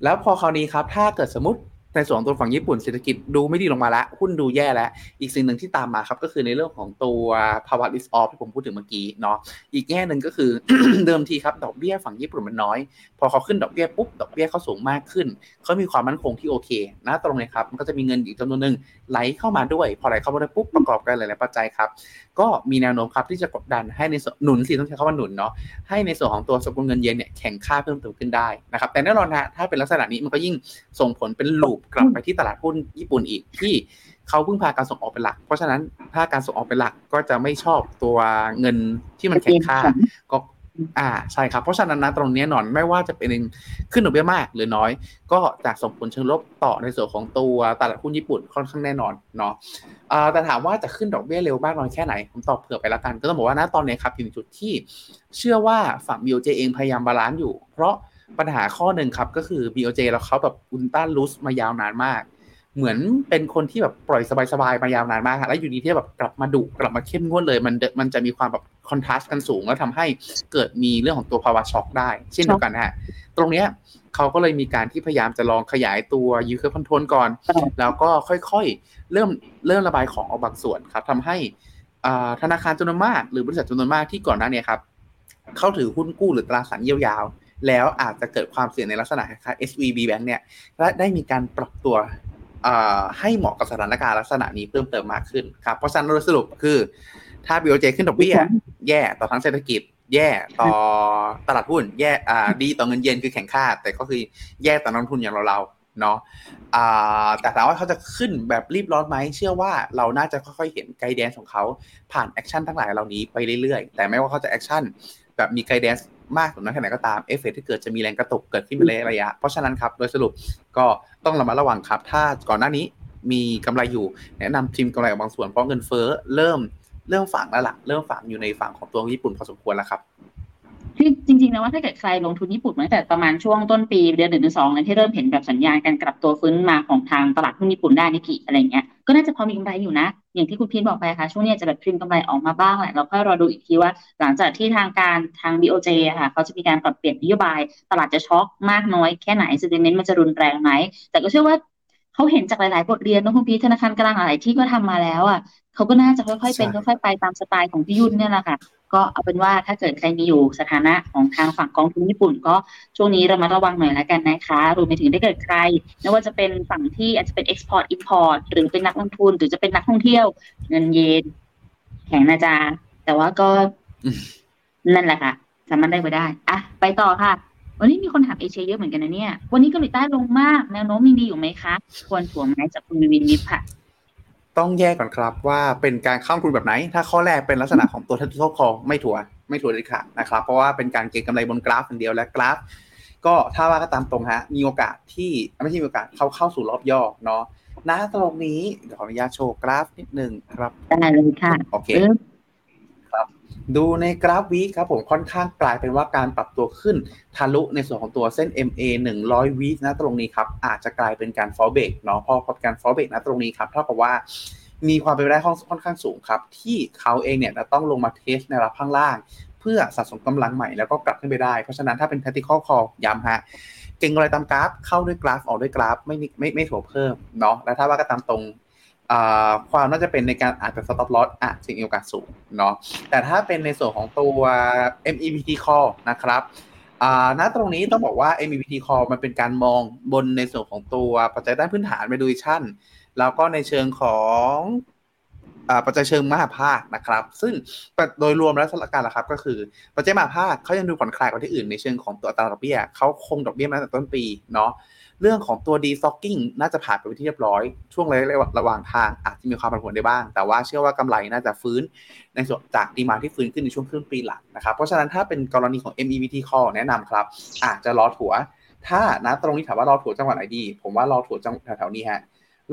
แล้วพอคราวนี้ครับ ถ้าเกิดสมมติ แต่ส่วนของตัวฝั่งญี่ปุ่นเศรษฐกิจดูไม่ดีลงมาแล้ว หุ้นดูแย่แล้ว อีกสิ่งหนึ่งที่ตามมาครับ ก็คือในเรื่องของตัวภาวะ risk off ที่ผมพูดถึงเมื่อกี้เนาะอีกแง่หนึ่งก็คือเดิมทีครับ ดอกเบี้ยฝั่งญี่ปุ่นมันน้อย พอเขาขึ้นดอกเบี้ยปุ๊บ ดอกเบี้ยเขาสูงมากขึ้น เขามีความมั่นคงที่โอเคนะตรงนี้ครับมันก็จะมีเงินอีกจำนวนหนึ่ง ไหลเข้ามาด้วย พอไหลเข้ามาด้วยปุ๊บประกอบกันหลายๆปัจจัยครับ ก็มีแนวโน้มครับที่จะกดดันให้ในส่วนหนุนสิต้องใช้คำว่าหนุนเนาะให้ในส่วนของตัวสกุลเงินเยนเนี่ยแข่งค่าเพิ่มเติมขึ้นได้นะครับแต่แน่นอนนะถ้าเป็นลักษณะนี้มันก็ยิ่งส่งผลเป็นลูปกลับไปที่ตลาดหุ้นญี่ปุ่นอีกที่เขาพึ่งพาการส่งออกเป็นหลัก เพราะฉะนั้นถ้าการส่งออกเป็นหลักก็จะไม่ชอบตัวเงินที่มันแข็งค่าก็ อ่าใช่ครับ เพราะฉะนั้นนะตรงนี้หนอนไม่ว่าจะเป็นขึ้นดอกเบี้ยมากหรือน้อย ก็จะส่งผลเชิงลบต่อในส่วนของตัวตลาดหุ้นญี่ปุ่นค่อนข้างแน่นอนเนาะแต่ถามว่าจะขึ้นดอกเบี้ยเร็วมากน้อยแค่ไหน ผมตอบเผื่อไปละกัน ก็ต้องบอกว่าณตอนนี้ครับอยู่ในจุดที่ เชื่อว่าฝั่ง BOJ เองพยายาม balance อยู่ เพราะปัญหาข้อหนึ่งครับก็คือ BOJ แล้วเขาแบบ ultra loose มายาวนานมาก เหมือนเป็นคนที่แบบปล่อยสบายๆมายาวนานมากแล้วอยู่ดีที่แบบกลับมาดุกลับมาเข้มงวดเลย มันมันจะมีความแบบ contrast กันสูง แล้วทำให้เกิดมีเรื่องของตัวภาวะช็อกได้ เช่นเดียวกันฮะตรงเนี้ยเขาก็เลยมีการที่พยายามจะลองขยายตัว yield curve control ก่อน แล้วก็ค่อยๆ เริ่มเริ่มระบายของออกบางส่วนครับทำให้ธนาคารจำนวนมาก หรือบริษัทจำนวนมากที่ก่อนหน้านี้ครับเข้าถือหุ้นกู้หรือตราสารหนี้ระยะยาวแล้วอาจจะเกิดความเสี่ยงในลักษณะคล้าย SVB Bank เนี่ยและได้มีการปรับตัว ให้เหมาะกับสถานการณ์ลักษณะนี้เพิ่มเติมมากขึ้นครับเพราะฉะนั้นโดยสรุปคือ ถ้า BOJ ขึ้นดอกเบี้ยแย่ต่อทั้งเศรษฐกิจ แย่ต่อตลาดหุ้น แย่ดีต่อเงินเยนคือแข็งค่า แต่ก็คือแย่ต่อนักลงทุนอย่างเราเราเนาะแต่ถามว่าเขาจะขึ้นแบบรีบร้อนไหมเชื่อว่าเราน่าจะค่อยๆเห็น guidance ของเขาผ่าน action ทั้งหลายเหล่านี้ไปเรื่อยๆ แต่ไม่ว่าเขาจะ action แบบมี guidance มากหรือน้อยแค่ไหนก็ตามเอฟเฟกที่เกิดจะมีแรงกระตุกเกิดขึ้นเป็นระยะเพราะฉะนั้นครับโดยสรุปก็ต้องระมัดระวังครับ ถ้าก่อนหน้านี้มีกำไรอยู่ แนะนำทีมกำไรบางส่วนเพราะเงินเฟ้อเริ่มเริ่มฝังแล้วล่ะเริ่มฝังอยู่ในฝั่งของตัวญี่ปุ่นพอสมควรแล้วครับ ที่จริงๆนะว่าถ้าเกิดใครลงทุนญี่ปุ่นมาตั้งแต่ประมาณช่วงต้นปีเดือนหนึ่งถึงสองเนี่ยที่เริ่มเห็นแบบสัญญาณการกลับตัวฟื้นมาของทางตลาดหุ้นญี่ปุ่นได้นิกิอะไรเงี้ยก็น่าจะพอมีกำไรอยู่นะ อย่างที่คุณพีนบอกไปค่ะ ช่วงนี้จะแบบทริมกำไรออกมาบ้างแหละเราค่อยรอดูอีกทีว่า หลังจากที่ทางการทาง BOJ ค่ะ เขาจะมีการปรับเปลี่ยนนโยบาย ตลาดจะช็อกมากน้อยแค่ไหนซีเมนต์มันจะรุนแรงไหมแต่ก็เชื่อว่า เขาเห็นจากหลาย ๆ บทเรียนนะคุณพีธนาคารกลางหลายที่ก็ทำมาแล้วอะเขาก็น่าจะค่อย ๆ เป็นค่อย ๆ ไปตามสไตล์ของพี่ยุ่นเนี่ยแหละค่ะ ก็เอาเป็นว่าถ้าเกิดใครมีอยู่สถานะของทางฝั่งกองทุนญี่ปุ่น ก็ช่วงนี้เรามาระวังหน่อยแล้วกันนะคะรวมไปถึงได้เกิดใครไม่ว่าจะเป็นฝั่งที่อาจจะเป็น export import หรือเป็นนักลงทุนหรือจะเป็นนักท่องเที่ยว เงินเยนแข็งนะจ๊ะแต่ว่าก็นั่นแหละค่ะสามารถได้ไปได้ อะ ไปต่อค่ะ วันนี้มีคนถามเอเชียเยอะเหมือนกันนะเนี่ย วันนี้เกาหลีใต้ลงมาก แนวโน้มมีดีอยู่ไหมคะ ควรถ่วงไหมจากคุณวินวิปค่ะ ต้องแยกก่อนครับว่าเป็นการเข้าทุนแบบไหน ถ้าข้อแรกเป็นลักษณะของตัวทัศน์คอไม่ถัวไม่ถัวเลยค่ะนะครับ เพราะว่าเป็นการเก็งกำไรบนกราฟอย่างเดียวและกราฟ ก็ถ้าว่าก็ตามตรงฮะ มีโอกาสที่ไม่ใช่มีโอกาสเข้าเข้าสู่รอบย่อเนาะณตรงนี้เดี๋ยวขออนุญาตโชว์กราฟนิดนึงครับได้เลยค่ะโอเค ดูในกราฟวีครับผมค่อนข้างกลายเป็นว่าการปรับตัวขึ้นทะลุในส่วนของตัวเส้น MA 100วีนะตรงนี้ครับอาจจะกลายเป็นการฟอลเบกเนาะพอพอการฟอลเบกนะตรงนี้ครับเท่ากับว่ามีความเป็นไปได้ค่อนข้างสูงครับ ที่เขาเองเนี่ยจะต้องลงมาเทสในระดับข้างล่าง เพื่อสะสมกำลังใหม่แล้วก็กลับขึ้นไปได้ เพราะฉะนั้นถ้าเป็น tactical call ย้ำฮะเก่งอะไรตามกราฟ เข้าด้วยกราฟออกด้วยกราฟไม่ไม่ไม่ถั่วเพิ่มเนาะแล้วถ้าว่าก็ตามตรง ความน่าจะเป็นในการอาจจะ stop loss อาจจะมีโอกาสสูงเนาะแต่ถ้าเป็นในส่วนของตัว MEPT call นะครับณตรงนี้ต้องบอกว่า MEPT call มันเป็นการมองบนในส่วนของตัวปัจจัยด้านพื้นฐาน valuation แล้วก็ในเชิงของปัจจัยเชิงมหาภาคนะครับ ซึ่งโดยรวมแล้วสถานการณ์ละครับ ก็คือปัจจัยมหาภาคเขายังดูผ่อนคลายกว่าที่อื่นในเชิงของตัวอัตราดอกเบี้ยเขาคงดอกเบี้ยมาตั้งแต่ต้นปีเนาะ เรื่องของตัวดีซ็อกกิ้งน่าจะผ่านไปที่เรียบร้อย ช่วงระยะระหว่างทางอาจจะมีความผันผวนได้บ้าง แต่ว่าเชื่อว่ากำไรน่าจะฟื้นในส่วนจากดีมาที่ฟื้นขึ้นในช่วงครึ่งปีหลังนะครับ เพราะฉะนั้นถ้าเป็นกรณีของ MEVT call แนะนำครับ อาจจะรอถัว ถ้านะตรงนี้ถามว่ารอถัวจังหวัดไหนดี ผมว่ารอถัวจังแถวๆนี้ฮะ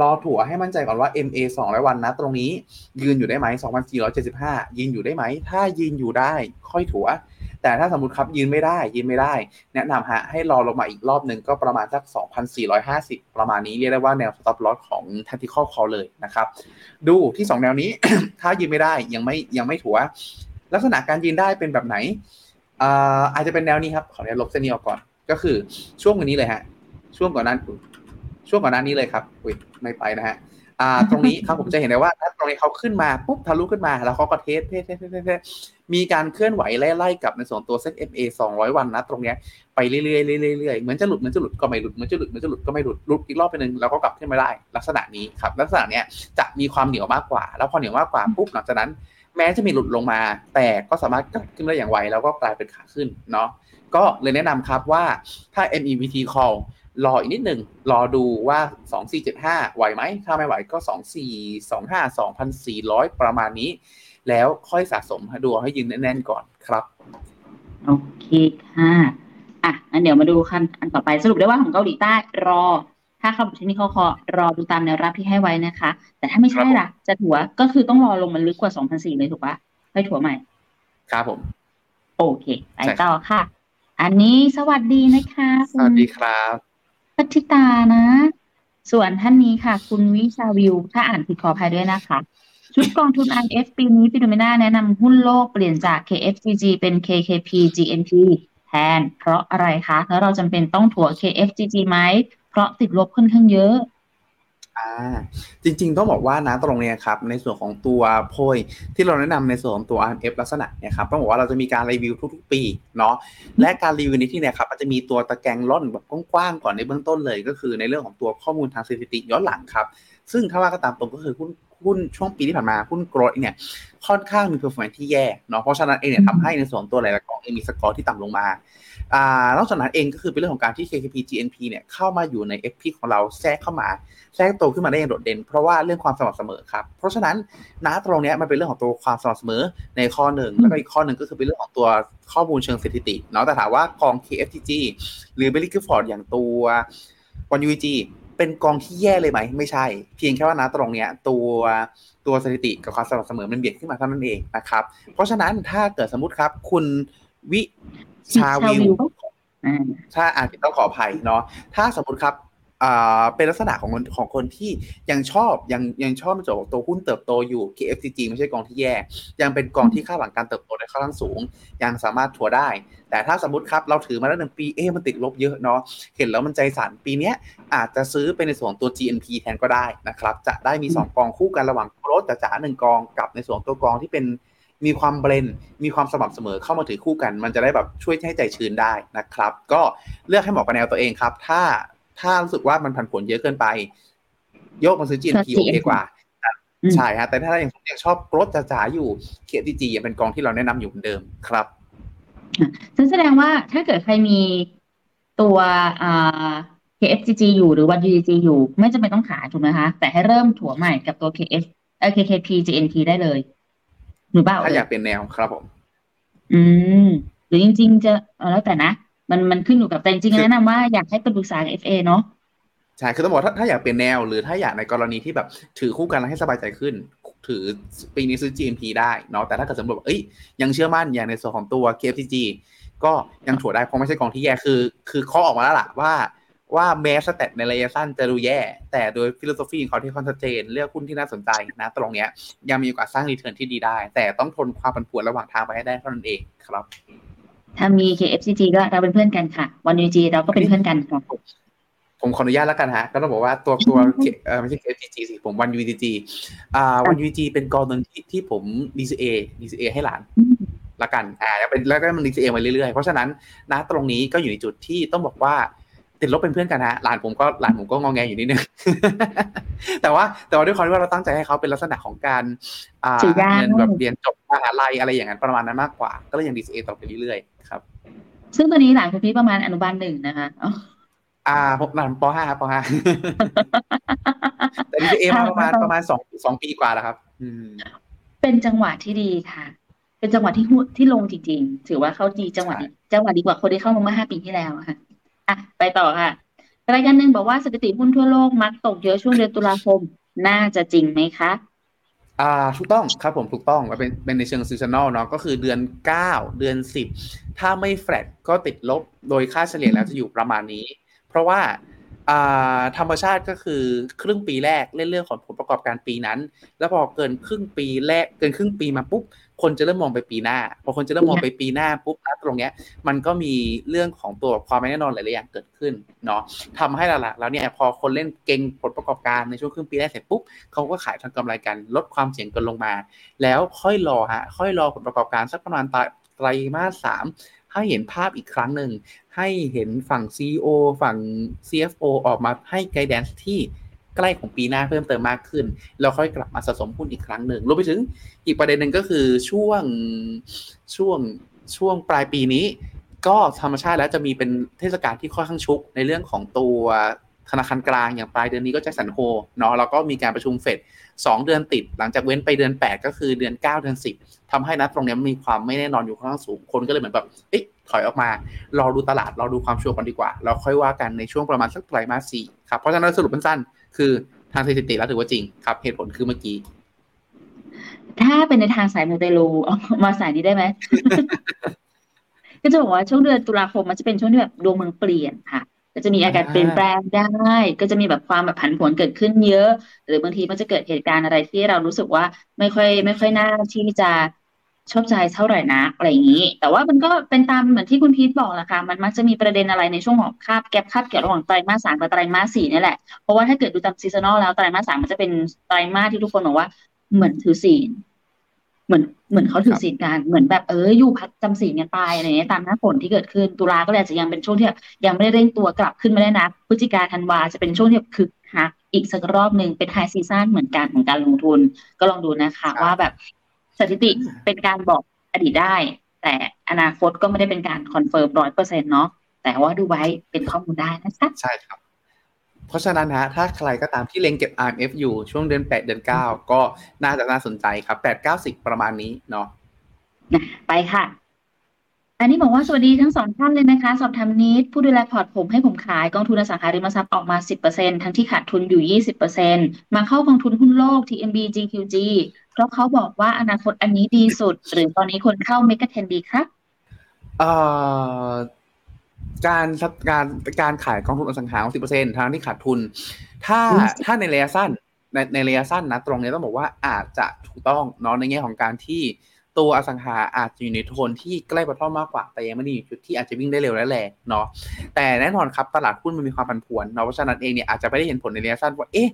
รอถั่วให้มั่นใจก่อนว่า MA 200 วันนะตรงนี้ยืนอยู่ได้ไหม 2,475 ยืนอยู่ได้ไหม ถ้ายืนอยู่ได้ค่อยถั่ว แต่ถ้าสมมติครับยืนไม่ได้ยืนไม่ได้ แนะนำฮะให้รอลงมาอีกรอบหนึ่งก็ประมาณสัก 2,450 ประมาณนี้เรียกได้ว่าแนว stop loss ของ tactical call เลยนะครับดูที่ 2 แนวนี้ ถ้ายืนไม่ได้ยังไม่ยังไม่ถัวลักษณะการยืนได้เป็นแบบไหนอาจจะเป็นแนวนี้ครับขออนุญาตลบเส้นนี้ออกก่อน ก็คือช่วงวันนี้เลยฮะช่วงก่อนนั้นช่วงก่อนหน้านี้เลยครับอุ้ยไม่ไปนะฮะ อ่าตรงนี้ครับผมจะเห็นได้ว่าถ้าตรงนี้เขาขึ้นมาปุ๊บทะลุขึ้นมา แล้วเขาก็ test test test test มีการเคลื่อนไหวไล่ๆกับในส่วนตัวเซ็ต MA 200วันนะตรงนี้ไปเรื่อยๆเรื่อยๆเหมือนจะหลุดเหมือนจะหลุดก็ไม่หลุดเหมือนจะหลุดเหมือนจะหลุดก็ไม่หลุดหลุดอีกรอบไปหนึ่งแล้วก็กลับขึ้นมาได้ ลักษณะนี้ครับ ลักษณะเนี้ยจะมีความเหนียวมากกว่า แล้วพอเหนียวมากกว่าปุ๊บหลังจากนั้น แม้จะมีหลุดลงมา แต่ก็สามารถกลับขึ้นได้อย่างไวแล้วก็กลายเป็นขาขึ้นเนาะก็เลยแนะนำครับว่าถ้า MEVT call รออีกนิดหนึ่งรอดูว่า 2475 ไหวไหม ถ้าไม่ไหวก็ 2425 2400 ประมาณนี้ แล้วค่อยสะสมดูให้ยืนแน่นๆก่อนครับ โอเคค่ะ อะงั้นเดี๋ยวมาดูขั้นอันต่อไปสรุปได้ว่าของเกาหลีใต้รอ ถ้าเข้าที่นี่เขาขอรอดูตามแนวรับที่ให้ไว้นะคะ แต่ถ้าไม่ใช่ล่ะ จะถัวก็คือต้องรอลงมันลึกกว่า2,004เลยถูกปะให้ถัวใหม่ ครับผม โอเค ไปต่อค่ะ อันนี้สวัสดีนะคะ สวัสดีครับ พัชิตานะ ส่วนท่านนี้ค่ะ คุณวิชาวิว ถ้าอ่านผิดขออภัยด้วยนะคะ ชุดกองทุน RF ปีนี้ฟิโนเมนาแนะนำหุ้นโลกเปลี่ยนจาก KFGG เป็น KKP GMP แทน เพราะอะไรคะ แล้วเราจำเป็นต้องถัว KFGG ไหม เพราะติดลบค่อนข้างเยอะ อ่าจริงๆต้องบอกว่านะตรงเนี้ยครับในส่วนของตัวโพยที่เราแนะนำในส่วนของตัว RF ลักษณะเนี่ยครับต้องบอกว่าเราจะมีการรีวิวทุกๆ ปีเนาะและการรีวิวในที่เนี่ยครับมันจะมีตัวตะแกรงร่อนแบบกว้างๆก่อนในเบื้องต้นเลย ก็คือในเรื่องของตัวข้อมูลทางสถิติย้อนหลังครับ ซึ่งถ้าว่ากันตามตรงก็คือหุ้นหุ้นช่วงปีที่ผ่านมาหุ้น growth เนี่ยค่อนข้างมี performance ที่แย่เนาะเพราะฉะนั้นเองเนี่ยทำให้ในส่วนตัวหลายๆกองเองมีสกอร์ที่ต่ำลงมาอ่านอกจากนั้นเองก็คือเป็นเรื่องของการที่ KKP GNP เนี่ยเข้ามาอยู่ใน FP ของเราแทรกเข้ามาแทรกโตขึ้นมาได้อย่างโดดเด่น เพราะว่าเรื่องความสม่ำเสมอครับ เพราะฉะนั้นณตรงนี้มันเป็นเรื่องของตัวความสม่ำเสมอในข้อหนึ่งแล้วก็อีกข้อหนึ่งก็คือเป็นเรื่องของตัวข้อมูลเชิงสถิติเนาะแต่ถามว่ากอง KFTG หรือ b e l l y g i f f o r d อย่างตัววัน UG เป็นกองที่แย่เลยไหม ไม่ใช่ เพียงแค่ว่านะตรงเนี้ยตัวตัวสถิติกับความสม่ำเสมอมันเบียดขึ้นมาเท่านั้นเองนะครับ เพราะฉะนั้นถ้าเกิดสมมติครับ คุณวิชาวิวถ้าอ่านผิดต้องขออภัยเนาะถ้าสมมติครับ อ่าเป็นลักษณะของคนของคนที่ยังชอบยังยังชอบในส่วนของตัวหุ้นเติบโตอยู่ KFCG ไม่ใช่กองที่แย่ ยังเป็นกองที่คาดหวังการเติบโตได้ค่อนข้างสูง ยังสามารถถัวได้ แต่ถ้าสมมติครับเราถือมาแล้วหนึ่งปีเอ๊มันติดลบเยอะเนาะเห็นแล้วมันใจสั่นปีนี้อาจจะซื้อเป็นในส่วนตัว GNP แทนก็ได้นะครับ จะได้มี 2 กองคู่กันระหว่างโกรดจ๋าหนึ่งกองกับในส่วนตัวกองที่เป็นมีความเบรนมีความสม่ำเสมอเข้ามาถือคู่กัน มันจะได้แบบช่วยให้ใจชื้นได้นะครับ ก็เลือกให้เหมาะกับแนวตัวเองครับ ถ้า ถ้ารู้สึกว่ามันผันผวนเยอะเกินไป โยกมาซื้อ GNP โอเคกว่าใช่ฮะแต่ถ้าอย่างยังชอบกรดจ๋าๆอยู่ KTG ยังเป็นกองที่เราแนะนำอยู่เหมือนเดิมครับซึ่งแสดงว่าถ้าเกิดใครมีตัวอ่า KFGG อยู่หรือวัน UGG อยู่ ไม่จำเป็นต้องขายถูกไหมคะ แต่ให้เริ่มถัวใหม่กับตัว KF เอ่อ KKP GNP ได้เลยหรือเปล่าถ้าอยากเป็นแนวครับผม อืม หรือจริง ๆ จะแล้วแต่นะ มันมันขึ้นอยู่กับแต่จริงๆแนะนำว่าอยากให้เป็นปรึกษา FA เนาะใช่คือต้องบอกถ้าถ้าอยากเป็นแนว หรือถ้าอยากในกรณีที่แบบถือคู่กันแล้วให้สบายใจขึ้น ถือปีนี้ซื้อ GMP ได้เนาะแต่ถ้าเกิดสมมติเอ้ยยังเชื่อมั่นอย่างในส่วนของตัว KFTG ก็ยังถัวได้เพราะไม่ใช่กองที่แย่คือ คือข้อออกมาแล้วล่ะว่าว่าแม้สแตทในระยะสั้นจะดูแย่ แต่โดย philosophy ของเขาที่ค่อนข้างเลือกหุ้นที่น่าสนใจนะตรงเนี้ยยังมีโอกาสสร้าง return ที่ดีได้ แต่ต้องทนความผันผวนระหว่างทางไปให้ได้เท่านั้นเองครับ ถ้ามี KFCG ก็เราเป็นเพื่อนกันค่ะ ONE UGG เราก็เป็นเพื่อนกันค่ะผมขออนุญาตแล้วกันฮะ ก็ต้องบอกว่าตัวตัวเออไม่ใช่ KFCG สิผม ONE UGG อ่า ONE UGG เป็นกองหนึ่งที่ที่ผม DCA DCA ให้หลานละกันอ่าเป็นแล้วก็มัน DCA มาเรื่อยๆ เพราะฉะนั้นนะตรงนี้ก็อยู่ในจุดที่ต้องบอกว่า ติดลบเป็นเพื่อนกันฮะหลานผมก็หลานผมก็งองแงอยู่นิดนึงแต่ว่าแต่ว่าด้วยความที่ว่าเราตั้งใจให้เขาเป็นลักษณะของการอ่าเรียนแบบเรียนจบมหาลัยอะไรอย่างนั้นประมาณนั้นมากกว่า ก็เลยยังดีซีเอต่อไปเรื่อยๆครับ ซึ่งตอนนี้หลานคุณพี่ประมาณอนุบาลหนึ่งนะคะอ่าผมหลานปห้าปห้าแต่ดีซีเอมาประมาณประมาณสองสองปีกว่าแล้วครับ อืม เป็นจังหวะที่ดีค่ะ เป็นจังหวะที่ที่ลงจริง ๆ ถือว่าเขาดีจังหวะจังหวะดีกว่าคนที่เข้ามาเมื่อห้าปีที่แล้วค่ะ อะไปต่อค่ะ รายการหนึ่งบอกว่าสถิติหุ้นทั่วโลกมักตกเยอะช่วงเดือนตุลาคม น่าจะจริงไหมคะ อ่าถูกต้องครับผมถูกต้องเป็นเป็นในเชิง seasonal เนาะก็คือเดือนเก้าเดือนสิบถ้าไม่แฟลตก็ติดลบโดยค่าเฉลี่ยแล้วจะอยู่ประมาณนี้ เพราะว่าธรรมชาติก็คือครึ่งปีแรกเล่นเรื่องของผลประกอบการปีนั้น แล้วพอเกินครึ่งปีแรกเกินครึ่งปีมาปุ๊บ คนจะเริ่มมองไปปีหน้า พอคนจะเริ่มมองไปปีหน้าปุ๊บนะตรงเนี้ย มันก็มีเรื่องของตัวความไม่แน่นอนหลายๆอย่างเกิดขึ้นเนาะทำให้หลักๆแล้วเนี่ยพอคนเล่นเก่งผลประกอบการในช่วงครึ่งปีแรกเสร็จปุ๊บเขาก็ขายทางกำไรกันลดความเสี่ยงกันลงมา แล้วค่อยรอฮะค่อยรอผลประกอบการสักประมาณไตรมาสสามให้เห็นภาพอีกครั้งหนึ่งให้เห็นฝั่ง CEO ฝั่ง CFO ออกมาให้ไกด์แดนซ์ที่ ใกล้ของปีหน้าเพิ่มเติมมากขึ้น แล้วค่อยกลับมาสะสมหุ้นอีกครั้งหนึ่งรวมไปถึงอีกประเด็นหนึ่งก็คือช่วงช่วงช่วงปลายปีนี้ ก็ธรรมชาติแล้วจะมีเป็นเทศกาลที่ค่อนข้างชุกในเรื่องของตัวธนาคารกลางอย่างปลายเดือนนี้ก็จะสันโฮเนาะแล้วก็มีการประชุมเฟดสองเดือนติด หลังจากเว้นไปเดือน 8 ก็คือเดือน 9 เดือน 10ทำให้นัดตรงนี้มีความไม่แน่นอนอยู่ค่อนข้างสูงคนก็เลยเหมือนแบบเอ๊ะถอยออกมารอดูตลาดรอดูความชัวร์ก่อนดีกว่า เราค่อยว่ากันในช่วงประมาณสักไตรมาสสี่ครับเพราะฉะนั้นสรุปสั้นๆ คือทางสถิติแล้วถือว่าจริงครับ เหตุผลคือเมื่อกี้ ถ้าเป็นในทางสายมูเตลูมาสายนี้ได้ไหมก็จะบอกว่าช่วงเดือนตุลาคมมันจะเป็นช่วงที่แบบดวงเมืองเปลี่ยนค่ะก็จะมีอาการเปลี่ยนแปลงได้ ก็จะมีแบบความแบบผันผวนเกิดขึ้นเยอะ หรือบางทีมันจะเกิดเหตุการณ์อะไรที่เรารู้สึกว่าไม่ค่อย ไม่ค่อยน่าที่จะ ชอบใจเท่าไหร่นะอะไรอย่างนี้ แต่ว่ามันก็เป็นตามเหมือนที่คุณพีทบอกแหละค่ะ มันมักจะมีประเด็นอะไรในช่วงของคาบแกลบคาบเกี่ยวระหว่างไตรมาสสามกับไตรมาสสี่นี่แหละ เพราะว่าถ้าเกิดดูตาม seasonal แล้วไตรมาสสามมันจะเป็นไตรมาสที่ทุกคนบอกว่าเหมือนถือศีลเหมือนเหมือนเขาถือศีลกันเหมือนแบบเอออยู่พักจำศีลกันไปอะไรเงี้ยตามหน้าฝนที่เกิดขึ้นตุลาก็เลยอาจจะยังเป็นช่วงที่ยังไม่ได้เร่งตัวกลับขึ้นมาได้นะพฤศจิกาธันวาจะเป็นช่วงที่คึกคักอีกสักรอบหนึ่งเป็น high season เหมือนกันของการลงทุน ก็ลองดูนะคะ ว่าแบบ สถิติเป็นการบอกอดีตได้ แต่อนาคตก็ไม่ได้เป็นการ confirm ร้อยเปอร์เซ็นต์เนาะแต่ว่าดูไว้เป็นข้อมูลได้นะคะใช่ครับ เพราะฉะนั้นฮะถ้าใครก็ตามที่เล็งเก็บ RMF อยู่ช่วงเดือน 8 เดือน 9 ก็น่าจะน่าสนใจครับ 8 9 0 ประมาณนี้เนาะไปค่ะอันนี้บอกว่าสวัสดีทั้งสองท่านเลยนะคะ สอบถามนิดผู้ดูแลพอร์ตผมให้ผมขายกองทุนอสังหาริมทรัพย์ออกมา 10%ทั้งที่ขาดทุนอยู่ 20%มาเข้ากองทุนหุ้นโลก TMB GQG เพราะเขาบอกว่าอนาคตอันนี้ดีสุด หรือตอนนี้คนเข้าเมกะเทนดีครับเอ่อการการการขายกองทุนอสังหาสิบเปอร์เซ็นทางที่ขาดทุน ถ้าถ้าในระยะสั้นในในระยะสั้นนะตรงนี้ต้องบอกว่าอาจจะถูกต้องเนาะในแง่ของการที่ตัวอสังหาอาจจะอยู่ในโทนที่ใกล้บอททอมมากกว่า แต่ยังไม่ได้อยู่จุดที่อาจจะวิ่งได้เร็วและแรงเนาะแต่แน่นอนครับตลาดหุ้นมันมีความผันผวนเนาะเพราะฉะนั้นเองเนี่ยอาจจะไม่ได้เห็นผลในระยะสั้นว่าเอ๊ะ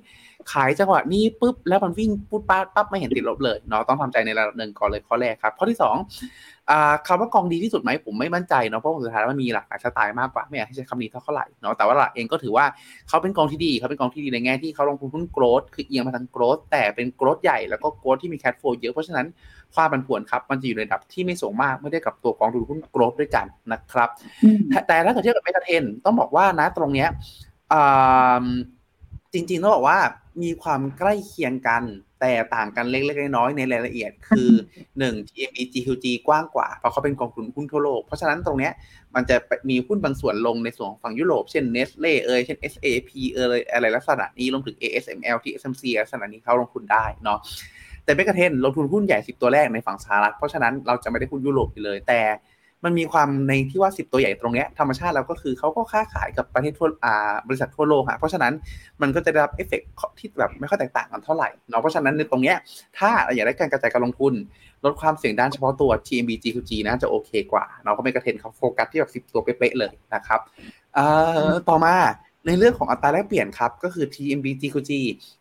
ขายจังหวะนี้ปุ๊บแล้วมันวิ่งปุ๊บปั๊บปั๊บไม่เห็นติดลบเลยเนาะต้องทำใจในระดับหนึ่งก่อนเลยข้อแรกครับข้อที่2คำว่ากองดีที่สุดไหมผมไม่มั่นใจเนาะเพราะสุดท้ายมันมีหลากหลายสไตล์มากกว่าไม่อยากให้ใช้คำนี้เท่าไหร่เนาะแต่ว่าหลักเองก็ถือว่าเขาเป็นกองที่ดีเขาเป็นกองที่ดีในแง่ที่เขาลงทุนหุ้น growth คือเอียงมาทาง growth แต่เป็น growth ใหญ่แล้วก็ growth ที่มี cash flow เยอะเพราะฉะนั้นความผันผวนครับมันจะอยู่ในระดับที่ไม่สูงมากไม่ได้กับตัวกองทุนหุ้น growth ด้วยกันนะครับแต่ถ้าเกิดเทียบกับ MEGA 10ต้องบอกว่านะตรงเนี้ย จริงๆต้องบอกว่ามีความใกล้เคียงกัน แต่ต่างกันเล็กๆน้อยๆในรายละเอียด คือ1 TMB GQG กว้างกว่า เพราะเขาเป็นกองทุนหุ้นทั่วโลก เพราะฉะนั้นตรงเนี้ยมันจะมีหุ้นบางส่วนลงในส่วนของฝั่งยุโรป เช่น Nestle เอยเช่น SAP เอยอะไรลักษณะนี้รวมถึง ASML TSMC ลักษณะนี้เขาลงทุนได้เนาะแต่เบกเทนลงทุนหุ้นใหญ่ 10 ตัวแรกในฝั่งสหรัฐเพราะฉะนั้นเราจะไม่ได้หุ้นยุโรปเลยแต่ มันมีความในที่ว่า 10 ตัวใหญ่ตรงนี้ธรรมชาติแล้วก็คือเขาก็ค้าขายกับประเทศทั่วอ่าบริษัททั่วโลกฮะเพราะฉะนั้นมันก็จะได้รับเอฟเฟกที่แบบไม่ค่อยแตกต่างกันเท่าไหร่เนาะเพราะฉะนั้นในตรงนี้ถ้าอยากได้การกระจายการลงทุน ลดความเสี่ยงด้านเฉพาะตัว TMB GQG นะจะโอเคกว่าเนาะเขาไม่กระเทนเขาโฟกัสที่แบบ10 ตัวเป๊ะเลยนะครับเอ่อต่อมา ในเรื่องของอัตราแลกเปลี่ยนครับก็คือ TMB GQG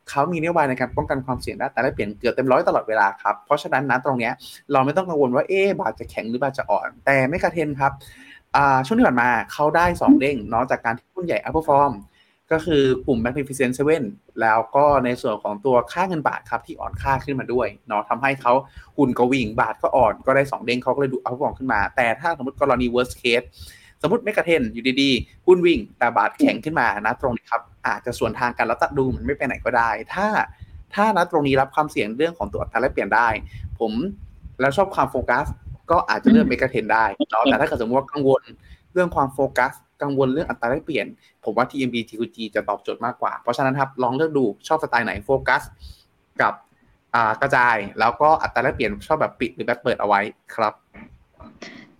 เขามีนโยบายในการป้องกันความเสี่ยงด้านอัตราแลกเปลี่ยนเกือบเต็มร้อยตลอดเวลาครับ เพราะฉะนั้นนะตรงนี้เราไม่ต้องกังวลว่าเอ๊บาทจะแข็งหรือบาทจะอ่อน แต่ไม่กระเทนครับช่วงที่ผ่านมาเขาได้ 2 เด้งเนาะจากการที่หุ้นใหญ่ upper form ก็คือกลุ่ม Magnificent Seven แล้วก็ในส่วนของตัวค่าเงินบาทครับที่อ่อนค่าขึ้นมาด้วยเนาะทำให้เขาหุ้นก็วิ่งบาทก็อ่อนก็ได้ 2 เด้งเขาก็เลยดูเอาฟองขึ้นมา แต่ถ้าสมมติกรณี worst case สมมติ MEGA 10อยู่ดีๆหุ้นวิ่งแต่บาทแข็งขึ้นมานะตรงนี้ครับอาจจะสวนทางกันแล้วตัดดูมันไม่ไปไหนก็ได้ ถ้าถ้านะตรงนี้รับความเสี่ยงเรื่องของตัวอัตราแลกเปลี่ยนได้ ผมแล้วชอบความโฟกัส ก็อาจจะเลือก MEGA 10ได้เนาะแต่ถ้าเกิดสมมติว่ากังวลเรื่องความโฟกัส กังวลเรื่องอัตราแลกเปลี่ยน ผมว่า TMB GQG จะตอบโจทย์มากกว่า เพราะฉะนั้นครับลองเลือกดูชอบสไตล์ไหนโฟกัส กับกระจายแล้วก็อัตราแลกเปลี่ยนชอบแบบปิดหรือแบบเปิดเอาไว้ครับ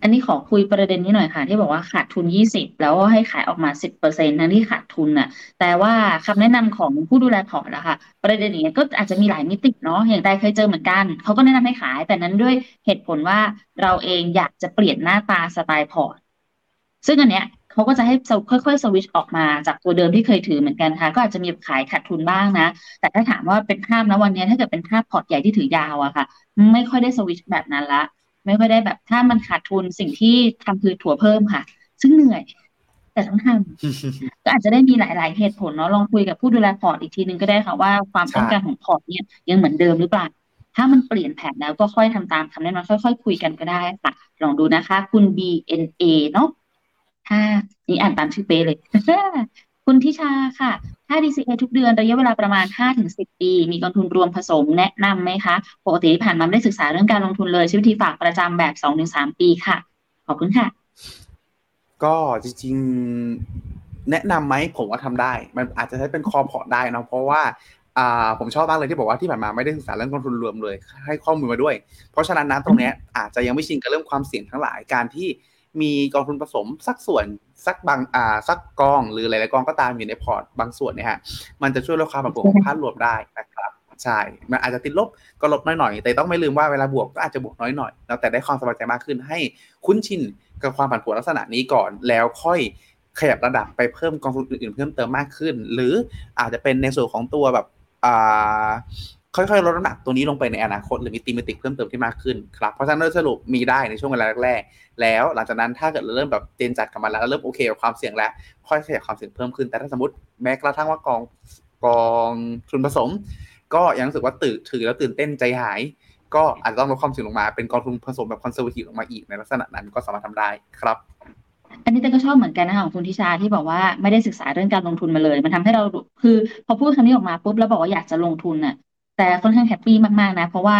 อันนี้ขอคุยประเด็นนี้หน่อยค่ะ ที่บอกว่าขาดทุนยี่สิบแล้วให้ขายออกมาสิบเปอร์เซ็นต์ทั้งที่ขาดทุนน่ะ แต่ว่าคำแนะนำของผู้ดูแลพอร์ตละค่ะประเด็นนี้ก็อาจจะมีหลายมิติเนาะอย่างใดเคยเจอเหมือนกัน เขาก็แนะนำให้ขาย แต่นั้นด้วยเหตุผลว่าเราเองอยากจะเปลี่ยนหน้าตาสไตล์พอร์ตซึ่งอันเนี้ยเขาก็จะให้ค่อยๆ สวิตช์ออกมาจากตัวเดิมที่เคยถือเหมือนกันค่ะ ก็อาจจะมีขายขาดทุนบ้างนะ แต่ถ้าถามว่าเป็นภาพนะวันนี้ถ้าเกิดเป็นภาพพอร์ตใหญ่ที่ถือยาวอะค่ะ ไม่ค่อยได้สวิตช์แบบนั้นละ ไม่ค่อยได้แบบถ้ามันขาดทุนสิ่งที่ทำคือถัวเพิ่มค่ะ ซึ่งเหนื่อย แต่ต้องทำก็อาจจะได้มีหลาย ๆ เหตุผลเนาะลองคุยกับผู้ดูแลพอร์ตอีกทีนึงก็ได้ค่ะว่าความต้องการของพอร์ตเนี่ยยังเหมือนเดิมหรือเปล่าถ้ามันเปลี่ยนแผนแล้วก็ค่อยทำตามคำแนะนำค่อย ๆ คุยกันก็ได้ค่ะลองดูนะคะ คุณ BNA เนาะถ้านี่อ่านตามชื่อเป๊ะเลย คุณทิชาค่ะ ถ้า DCA ทุกเดือนระยะเวลาประมาณ 5-10 ปี มีกองทุนรวมผสมแนะนำไหมคะ ปกติผ่านมาได้ศึกษาเรื่องการลงทุนเลยชีวิธีฝากประจำแบบ 2-3 ปีค่ะ ขอบคุณค่ะ ก็จริงๆ แนะนำไหมผมว่าทำได้ มันอาจจะใช้เป็นคอพอร์ตได้นะเพราะว่าอ่าผมชอบมากเลยที่บอกว่าที่ผ่านมาไม่ได้ศึกษาเรื่องกองทุนรวมเลย ให้ข้อมูลมาด้วย เพราะฉะนั้นนะตรงนี้อาจจะยังไม่ชินกับเรื่องความเสี่ยงทั้งหลายการที่ มีกองทุนผสมสักส่วนสักบางอ่าสักกอง หรือหลายๆกองก็ตามอยู่ในพอร์ตบางส่วนเนี่ยฮะมันจะช่วยลดความผันผวนของภาพรวมได้นะครับใช่มันอาจจะติดลบก็ลดน้อยหน่อยแต่ต้องไม่ลืมว่าเวลาบวกก็อาจจะบวกน้อยหน่อยแล้วแต่ได้ความสบายใจมากขึ้นให้คุ้นชินกับความผันผวนลักษณะนี้ก่อนแล้วค่อยขยับระดับไปเพิ่มกองทุนอื่นๆเพิ่มเติมมากขึ้น หรืออาจจะเป็นในส่วนของตัวแบบอ่า ค่อยๆลดน้ำหนักตัวนี้ลงไปในอนาคตหรือมีตีมติกเพิ่มเติมที่มากขึ้นครับเพราะฉะนั้นโดยสรุปมีได้ในช่วงเวลาแรกๆแล้วหลังจากนั้นถ้าเกิดเราเริ่มแบบเจนจัดกับมันแล้วเริ่มโอเคกับความเสี่ยงแล้ว ค่อยขยับความเสี่ยงเพิ่มขึ้นแต่ถ้าสมมติแม้กระทั่งว่ากองกองทุนผสม ก็ยังรู้สึกว่าตื่นถือแล้วตื่นเต้นใจหาย ก็อาจจะต้องลดความเสี่ยงลงมาเป็นกองทุนผสมแบบ conservative ลงมาอีกในลักษณะนั้นก็สามารถทำได้ครับอันนี้แต่ก็ชอบเหมือนกันนะคะของคุณทิชาที่บอกว่าไม่ได้ศึกษาเรื่องการลงทุนมาเลย มันทำให้เราคือ พอพูดคำนี้ออกมาปุ๊บแล้วบอกว่าอยากจะลงทุนน่ะ แต่ค่อนข้าง happy มากๆนะ เพราะว่า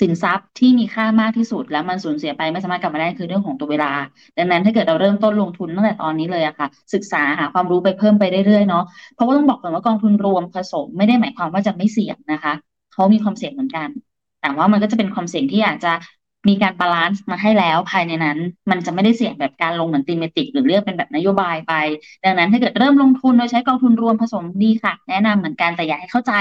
สินทรัพย์ที่มีค่ามากที่สุดแล้วมันสูญเสียไปไม่สามารถกลับมาได้คือเรื่องของตัวเวลา ดังนั้นถ้าเกิดเราเริ่มต้นลงทุนตั้งแต่ตอนนี้เลยอะค่ะ ศึกษาหาความรู้ไปเพิ่มไปเรื่อยๆเนาะเพราะว่าต้องบอกก่อนว่ากองทุนรวมผสมไม่ได้หมายความว่าจะไม่เสี่ยงนะคะเขามีความเสี่ยงเหมือนกัน แต่ว่ามันก็จะเป็นความเสี่ยงที่อาจจะ มีการ balance มาให้แล้วภายในนั้น มันจะไม่ได้เสี่ยงแบบการลงเหมือน thematic หรือเลือกเป็นแบบนโยบายไป ดังนั้นถ้าเกิดเริ่มลงทุนโดยใช้กองทุนรวมผสมดีค่ะ แนะนำเหมือนกันแต่อยากให้เข้าใจ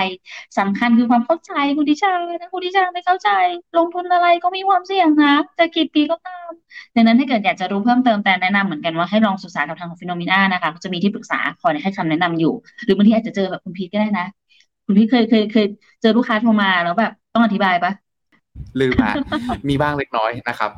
สำคัญคือความเข้าใจคุณดิชาถ้าคุณดิชาไม่เข้าใจ ลงทุนอะไรก็มีความเสี่ยงนะจะกี่ปีก็ตาม ดังนั้นถ้าเกิดอยากจะรู้เพิ่มเติมแต่แนะนำเหมือนกันว่าให้ลองศึกษากับทางของ Finnomena นะคะจะมีที่ปรึกษาคอยให้คำแนะนำอยู่ หรือบางทีอาจจะเจอแบบคุณพีทก็ได้นะ คุณพีทเคยเคยเคยเจอลูกค้าโทรมาแล้วแบบต้องอธิบายปะ ลืมฮะมีบ้างเล็กน้อยนะครับ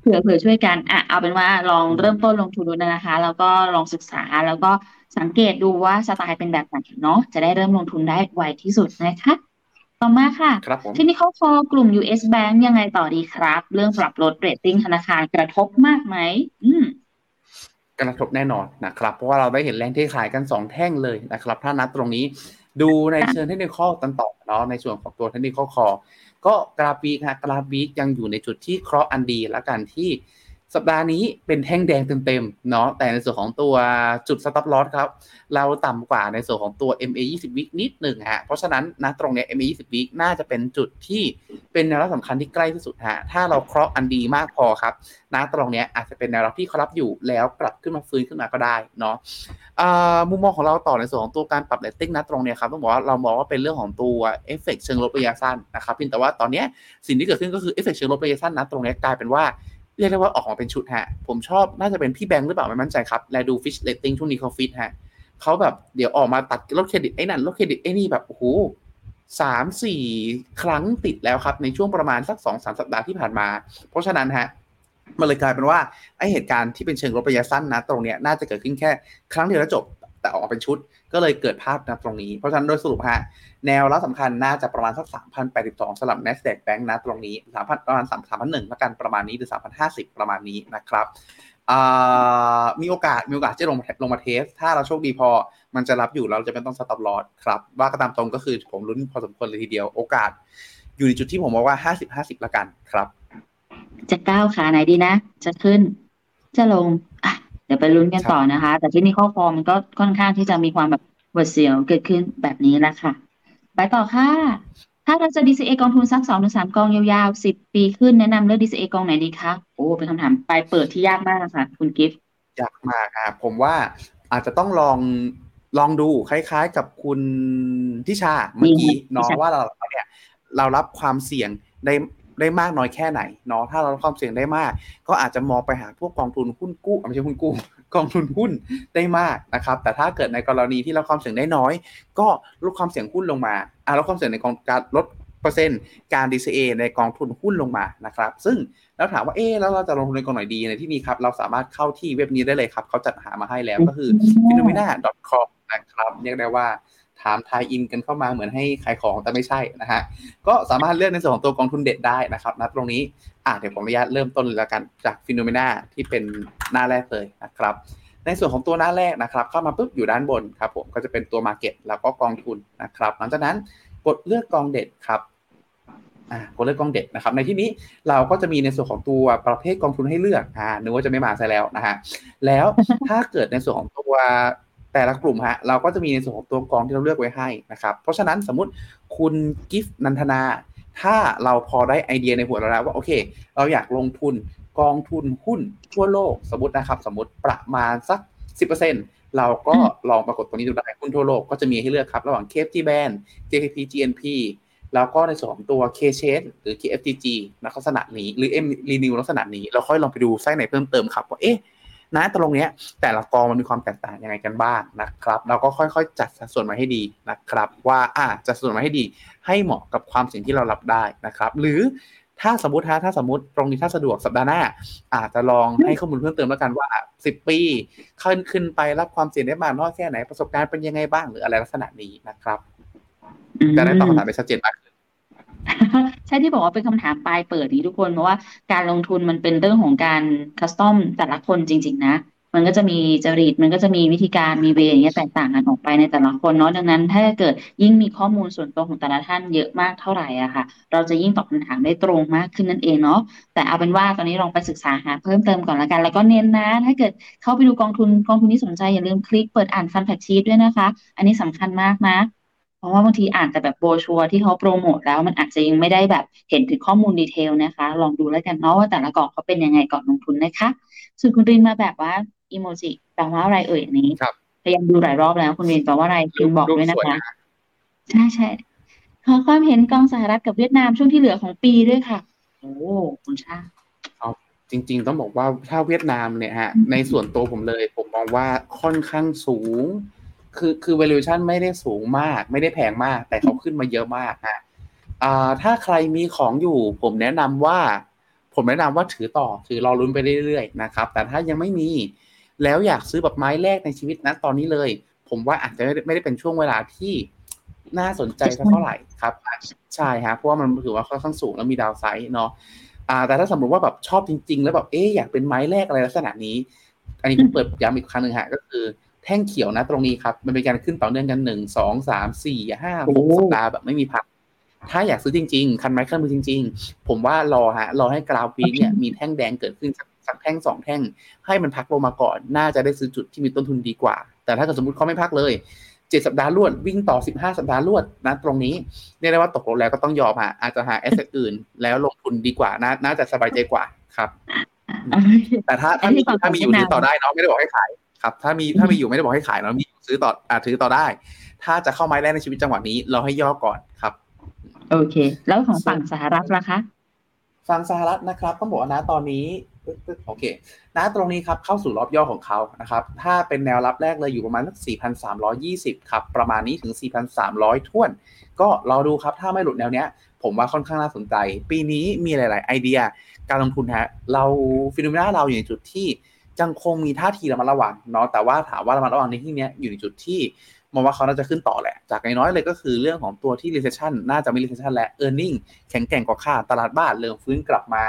เผื่อเผื่อช่วยกันอะเอาเป็นว่าลองเริ่มต้นลงทุนดูนะคะ แล้วก็ลองศึกษาแล้วก็สังเกตดูว่าสไตล์เป็นแบบไหนเนาะจะได้เริ่มลงทุนได้ไวที่สุดนะคะ ต่อมาค่ะครับผมที่นี่เขาคอกลุ่ม US Bank ยังไงต่อดีครับ เรื่องปรับลดเรตติ้งธนาคารกระทบมากไหมอืมกระทบแน่นอนนะครับ เพราะว่าเราได้เห็นแรงที่ขายกัน 2 แท่งเลยนะครับ ถ้านัดตรงนี้ดูในเชิงเทคนิคอลกันต่อเนาะในส่วนของตัวเทคนิคอลคอ ก็กราฟวีคฮะกราฟวีคยังอยู่ในจุดที่เคราะห์อันดีและกันที่ สัปดาห์นี้เป็นแท่งแดงเต็มๆเนาะแต่ในส่วนของตัวจุด stop loss ครับ เราต่ำกว่าในส่วนของตัว MA 20 week นิดหนึ่งฮะเพราะฉะนั้นนะตรงเนี้ย MA 20 week น่าจะเป็นจุดที่เป็นแนวรับสำคัญที่ใกล้ที่สุดฮะถ้าเราเคราะห์อันดีมากพอครับนะตรงเนี้ยอาจจะเป็นแนวรับที่เขารับอยู่แล้วกลับขึ้นมาฟื้นขึ้นมาก็ได้เนาะมุมมองของเราต่อในส่วนของตัวการปรับเรตติ้งนะตรงเนี้ยครับต้องบอกว่าเรามองว่าเป็นเรื่องของตัวเอฟเฟกเชิงลบระยะสั้นนะครับเพียงแต่ว่าตอนเนี้ยสิ่งที่เกิดขึ้นก็คือเอฟเฟกเชิงลบระยะสั้นนะตรงเนี้ยกลายเป็นว่า เรียกได้ว่าออกมาเป็นชุดฮะ ผมชอบน่าจะเป็นพี่แบงค์หรือเปล่าไม่มั่นใจครับ แลดู Fitch Ratings ช่วงนี้เขาฟิตฮะเขาแบบเดี๋ยวออกมาตัดลดเครดิตไอ้นั่นลดเครดิตไอ้นี่แบบโอ้โหสามสี่ครั้งติดแล้วครับ ในช่วงประมาณสักสองสามสัปดาห์ที่ผ่านมา เพราะฉะนั้นฮะมันเลยกลายเป็นว่าไอเหตุการณ์ที่เป็นเชิงลบระยะสั้นนะ ตรงเนี้ยน่าจะเกิดขึ้นแค่ครั้งเดียวแล้วจบแต่ออกมาเป็นชุด ก็เลยเกิดภาพนะตรงนี้ เพราะฉะนั้นโดยสรุปฮะแนวรับสำคัญน่าจะประมาณสัก 3,082สำหรับ NASDAQ Bank นะตรงนี้3,000ประมาณ3,001ละกันประมาณนี้หรือ 3,050 ประมาณนี้นะครับมีโอกาสมีโอกาสจะลงลงมาเทส ถ้าเราโชคดีพอมันจะรับอยู่เราจะไม่ต้องสต็อปลอสครับ ว่าก็ตามตรงก็คือผมลุ้นพอสมควรเลยทีเดียว โอกาส อยู่ในจุดที่ผมบอกว่า 50-50ละกันครับ จะก้าวขาไหนดีนะ จะขึ้น จะลงอะ เดี๋ยวไปลุ้นกันต่อนะคะ แต่ที่นี่ข้อฟอร์มมันก็ค่อนข้างที่จะมีความแบบหวาดเสียวเกิดขึ้นแบบนี้แหละค่ะ ไปต่อค่ะ ถ้าเราจะ DCA กองทุนสักสองถึงสามกองยาวๆสิบปีขึ้นแนะนำเลือก DCA กองไหนดีคะ โอ้เป็นคำถามปลายเปิดที่ยากมากค่ะคุณกิฟต์ยากมากครับผมว่าอาจจะต้องลองลองดูคล้ายๆกับคุณทิชาเมื่อกี้เนาะว่าเราเนี่ยเรารับความเสี่ยงได้ ได้มากน้อยแค่ไหนเนาะถ้าเรารับความเสี่ยงได้มาก ก็อาจจะมองไปหาพวกกองทุนหุ้นกู้ไม่ใช่หุ้นกู้กองทุนหุ้นได้มากนะครับ แต่ถ้าเกิดในกรณีที่รับความเสี่ยงได้น้อย ก็ลดความเสี่ยงหุ้นลงมาอ่าลดความเสี่ยงในกองการลดเปอร์เซ็นต์การ DCA ในกองทุนหุ้นลงมานะครับ ซึ่งแล้วถามว่าเอ๊แล้วเราจะลงทุนในกองไหนดีในที่นี้ครับ เราสามารถเข้าที่เว็บนี้ได้เลยครับ เขาจัดหามาให้แล้วก็คือ phenomena.com นะครับเรียกได้ว่า ถามทายอินกันเข้ามาเหมือนให้ขายของแต่ไม่ใช่นะฮะก็สามารถเลือกในส่วนของตัวกองทุนเด็ดได้นะครับนะตรงนี้อะเดี๋ยวผมอนุญาตเริ่มต้นเลยละกันจากฟิโนเมนาที่เป็นหน้าแรกเลยนะครับในส่วนของตัวหน้าแรกนะครับ เข้ามาปุ๊บอยู่ด้านบนครับผมก็จะเป็นตัว Market แล้วก็กองทุนนะครับ หลังจากนั้นกดเลือกกองเด็ดครับอ่ากดเลือกกองเด็ดนะครับ ในที่นี้เราก็จะมีในส่วนของตัวประเภทกองทุนให้เลือกอ่านึกว่าจะไม่มาซะแล้วนะฮะแล้วถ้าเกิดในส่วนของตัว แต่ละกลุ่มฮะเราก็จะมีในส่วนของตัวกองที่เราเลือกไว้ให้นะครับเพราะฉะนั้นสมมติคุณกิฟต์นันทนา ถ้าเราพอได้ไอเดียในหัวเราแล้วว่าโอเค เราอยากลงทุนกองทุนหุ้นทั่วโลกสมมตินะครับ สมมติประมาณสัก 10%เราก็ลองปรากฏตัวนี้ดูได้หุ้นทั่วโลกก็จะมีให้เลือกครับ ระหว่าง KFG Band JKP GNP แล้วก็ในส่วนของตัว K Chain หรือ KFGG ลักษณะนี้ หรือ M Renew ลักษณะนี้ เราค่อยลองไปดูไส้ไหนเพิ่มเติมครับว่าเอ๊ะ นะตรงเนี้ยแต่ละกองมันมีความแตกต่างยังไงกันบ้างนะครับ เราก็ค่อยๆ จัดสัดส่วนมาให้ดีนะครับ ว่าอ่าจัดสัดส่วนมาให้ดี ให้เหมาะกับความเสี่ยงที่เรารับได้นะครับ หรือถ้าสมมติฮะถ้าสมมติตรงนี้ถ้าสะดวกสัปดาห์หน้า อาจจะลองให้ข้อมูลเพิ่มเติมแล้วกันว่า 10 ปีขึ้นขึ้นไปรับความเสี่ยงได้มากน้อยแค่ไหนประสบการณ์เป็นยังไงบ้างหรืออะไรลักษณะนี้นะครับจะได้ตอบคำถามได้ชัดเจนมากขึ้น ใช่ที่บอกว่าเป็นคำถามปลายเปิดนี้ทุกคน เพราะว่าการลงทุนมันเป็นเรื่องของการคัสตอมแต่ละคนจริง ๆ นะ มันก็จะมีจริตมันก็จะมีวิธีการมี way อย่างเงี้ยแตกต่างกันออกไปในแต่ละคนเนาะดังนั้น ถ้าเกิดยิ่งมีข้อมูลส่วนตัวของแต่ละท่านเยอะมากเท่าไหร่อะค่ะ เราจะยิ่งตอบคำถามได้ตรงมากขึ้นนั่นเองเนาะแต่เอาเป็นว่าตอนนี้ลองไปศึกษาหาเพิ่มเติมก่อนละกัน แล้วก็เน้นนะ ถ้าเกิดเข้าไปดูกองทุนกองทุนที่สนใจอย่าลืมคลิกเปิดอ่าน fund fact sheet ด้วยนะคะ อันนี้สำคัญมากนะ เพราะว่าบางทีอ่านแต่แบบโบรชัวร์ที่เขาโปรโมทแล้วมันอาจจะยังไม่ได้แบบเห็นถึงข้อมูล detail นะคะ ลองดูแล้วกันเนาะว่าแต่ละกองเขาเป็นยังไงก่อนลงทุนนะคะ ส่วนคุณรินมาแบบว่าอีโมจิแปลว่าอะไรเอ่ยอันนี้ครับพยายามดูหลายรอบแล้วคุณรินแปลว่าอะไรพิมพ์บอกด้วยนะรูปสคะนะใช่ใช่ขอความเห็นกองสหรัฐกับเวียดนามช่วงที่เหลือของปีด้วยค่ะโอ้คุณชาติจริง ๆ ต้องบอกว่าถ้าเวียดนามเนี่ยฮะในส่วนตัวผมเลย ผมมองว่าค่อนข้างสูง คือคือ valuation ไม่ได้สูงมาก ไม่ได้แพงมาก แต่เขาขึ้นมาเยอะมากฮะอ่าถ้าใครมีของอยู่ ผมแนะนำว่า ผมแนะนำว่าถือต่อ ถือรอลุ้นไปเรื่อยๆนะครับ แต่ถ้ายังไม่มี แล้วอยากซื้อแบบไม้แรกในชีวิตนะตอนนี้เลย ผมว่าอาจจะไม่ได้ไม่ได้เป็นช่วงเวลาที่น่าสนใจสักเท่าไหร่ครับ ใช่ฮะเพราะว่ามันถือว่าค่อนข้างสูงแล้วมีดาวไซด์เนาะอ่า แต่ถ้าสมมติว่าแบบชอบจริง ๆ แล้วแบบเอ๊ะอยากเป็นไม้แรกอะไรลักษณะนี้ อันนี้ผมเปิดย้ำอีกครั้งหนึ่งฮะก็คือ แท่งเขียวนะตรงนี้ครับ มันเป็นการขึ้นต่อเนื่องกันหนึ่งสองสามสี่ห้าหกสัปดาห์แบบไม่มีพัก ถ้าอยากซื้อจริง ๆ คันไม้เครื่องมือจริง ๆ ผมว่ารอฮะรอให้กราววีคเนี่ยมีแท่งแดงเกิดขึ้นสักสักแท่งสองแท่ง ให้มันพักลงมาก่อน น่าจะได้ซื้อจุดที่มีต้นทุนดีกว่า แต่ถ้าเกิดสมมติเขาไม่พักเลยเจ็ดสัปดาห์รวดวิ่งต่อสิบห้าสัปดาห์รวดนะตรงนี้เรียกได้ว่าตกลงแล้วก็ต้องยอมฮะอาจจะหาแอสเซทอื่น แล้วลงทุนดีกว่าน่าน่าจะสบายใจกว่าครับ แต่ถ้าถ้ามีถ้ามีอยู่ซื้อต่อได้เนาะไม่ได้บอกให้ขาย ครับถ้ามีถ้ามีอยู่ไม่ได้บอกให้ขายเนาะมีอยู่ซื้อต่ออ่าถือต่อได้ ถ้าจะเข้าไม้แรกในชีวิตจังหวะนี้ เราให้ย่อก่อนครับ โอเค แล้วของฝั่งสหรัฐล่ะคะฝั่งสหรัฐนะครับต้องบอกว่านะตอนนี้ปึ๊บปึ๊บโอเคนะตรงนี้ครับเข้าสู่รอบย่อของเขานะครับ ถ้าเป็นแนวรับแรกเลยอยู่ประมาณสัก 4,320 ครับ ประมาณนี้ถึง 4,300ท้วน ก็รอดูครับถ้าไม่หลุดแนวเนี้ย ผมว่าค่อนข้างน่าสนใจ ปีนี้มีหลาย ๆ ไอเดียการลงทุนฮะเราฟิโนเมนาเราอยู่ในจุดที่ ยังคงมีท่าทีระมัดระวังเนาะแต่ว่าถามว่าระมัดระวังในที่นี้อยู่ในจุดที่มองว่าเขาน่าจะขึ้นต่อแหละ จากน้อยๆเลยก็คือเรื่องของตัวที่ recession น่าจะไม่ recession และ earning แข็งแกร่งกว่าคาดตลาดบ้านเริ่มฟื้นกลับมา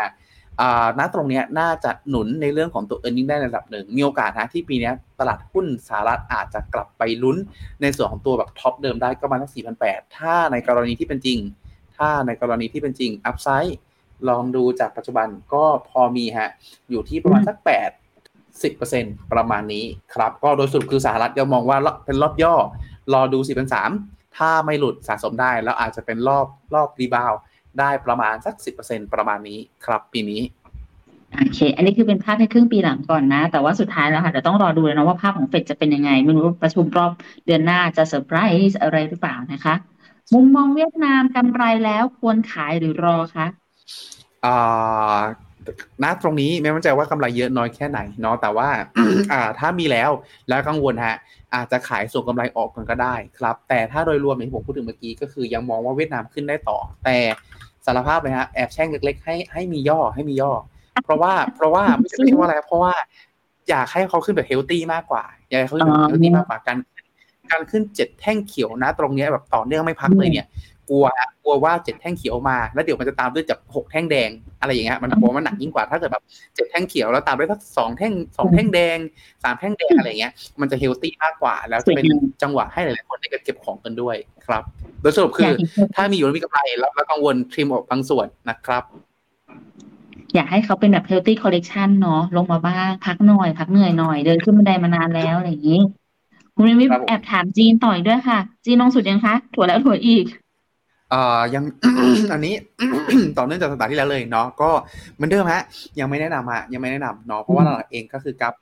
อ่าณตรงนี้น่าจะหนุนในเรื่องของตัว e a r n i n g ได้ในระดับหนึ่ง มีโอกาสนะที่ปีนี้ตลาดหุ้นสหรัฐอาจจะกลับไปลุ้น ในส่วนของตัวแบบท็อปเดิมได้ก็มาณสัก4,800 ถ้าในกรณีที่เป็นจริง ถ้าในกรณีที่เป็นจริงอัพไซด์ลองดูจากปัจจุบันก็พอมีฮะอยู่ที่ประมาณสัก8 10%ประมาณนี้ครับ ก็โดยสรุปคือสหรัฐยังมองว่าเป็นรอบย่อ รอดู4,300ถ้าไม่หลุดสะสมได้ แล้วอาจจะเป็นรอบรอบ rebound ได้ประมาณสัก 10%ประมาณนี้ครับปีนี้โอเค อันนี้คือเป็นภาพในครึ่งปีหลังก่อนนะ แต่ว่าสุดท้ายแล้วค่ะเดี๋ยวต้องรอดูเลยนะว่าภาพของเฟดจะเป็นยังไง ไม่รู้ว่าประชุมรอบเดือนหน้าจะเซอร์ไพรส์อะไรหรือเปล่านะคะ มุมมองเวียดนามกำไรแล้วควรขายหรือรอคะอ่า ณตรงนี้ไม่มั่นใจว่ากำไรเยอะน้อยแค่ไหนเนาะแต่ว่าอ่าถ้ามีแล้วแล้วกังวลฮะอาจจะขายส่งกำไรออกกันก็ได้ครับ แต่ถ้าโดยรวมอย่างที่ผมพูดถึงเมื่อกี้ก็คือยังมองว่าเวียดนามขึ้นได้ต่อ แต่สารภาพเลยฮะแอบแช่งเล็กๆให้ให้มีย่อให้มีย่อ เพราะว่าเพราะว่าไม่ใช่ไม่ใช่ว่าอะไรเพราะว่าอยากให้เขาขึ้นแบบ healthy มากกว่าอยากให้เขาขึ้นแบบ healthy มากกว่าการการขึ้นเจ็ดแท่งเขียวนะ ตรงเนี้ยแบบต่อเนื่องไม่พักเลยเนี่ย กลัวฮะกลัวว่าเจ็ดแท่งเขียวมา แล้วเดี๋ยวมันจะตามด้วยจากหกแท่งแดงอะไรอย่างเงี้ยมันกลัวมันหนักยิ่งกว่าถ้าเกิดแบบเจ็ดแท่งเขียวแล้วตามด้วยสักสองแท่งสองแท่งแดงสามแท่งแดงอะไรอย่างเงี้ยมันจะเฮลตี้มากกว่า แล้วจะเป็นจังหวะให้หลายๆคนได้เก็บของกันด้วยครับ โดยสรุปคือถ้ามีอยู่แล้วมีกำไรแล้วแล้วกังวลทริมออกบางส่วนนะครับ อยากให้เขาเป็นแบบ healthy collection เนาะลงมาบ้างพักหน่อยพักเหนื่อยหน่อยเดินขึ้นบันไดมานานแล้วอะไรอย่างนี้คุณวิวิครับผมแอบถามจีนต่อยด้วยค่ะ จีนลงสุดยังคะถั่วแล้วถั่วอีกเออ่า ยังอันนี้ต่อเนื่องจากสัปดาห์ที่แล้วเลยเนาะก็เหมือนเดิมฮะยังไม่แนะนำฮะยังไม่แนะนำเนาะเพราะว่าเราเองก็คือกราฟ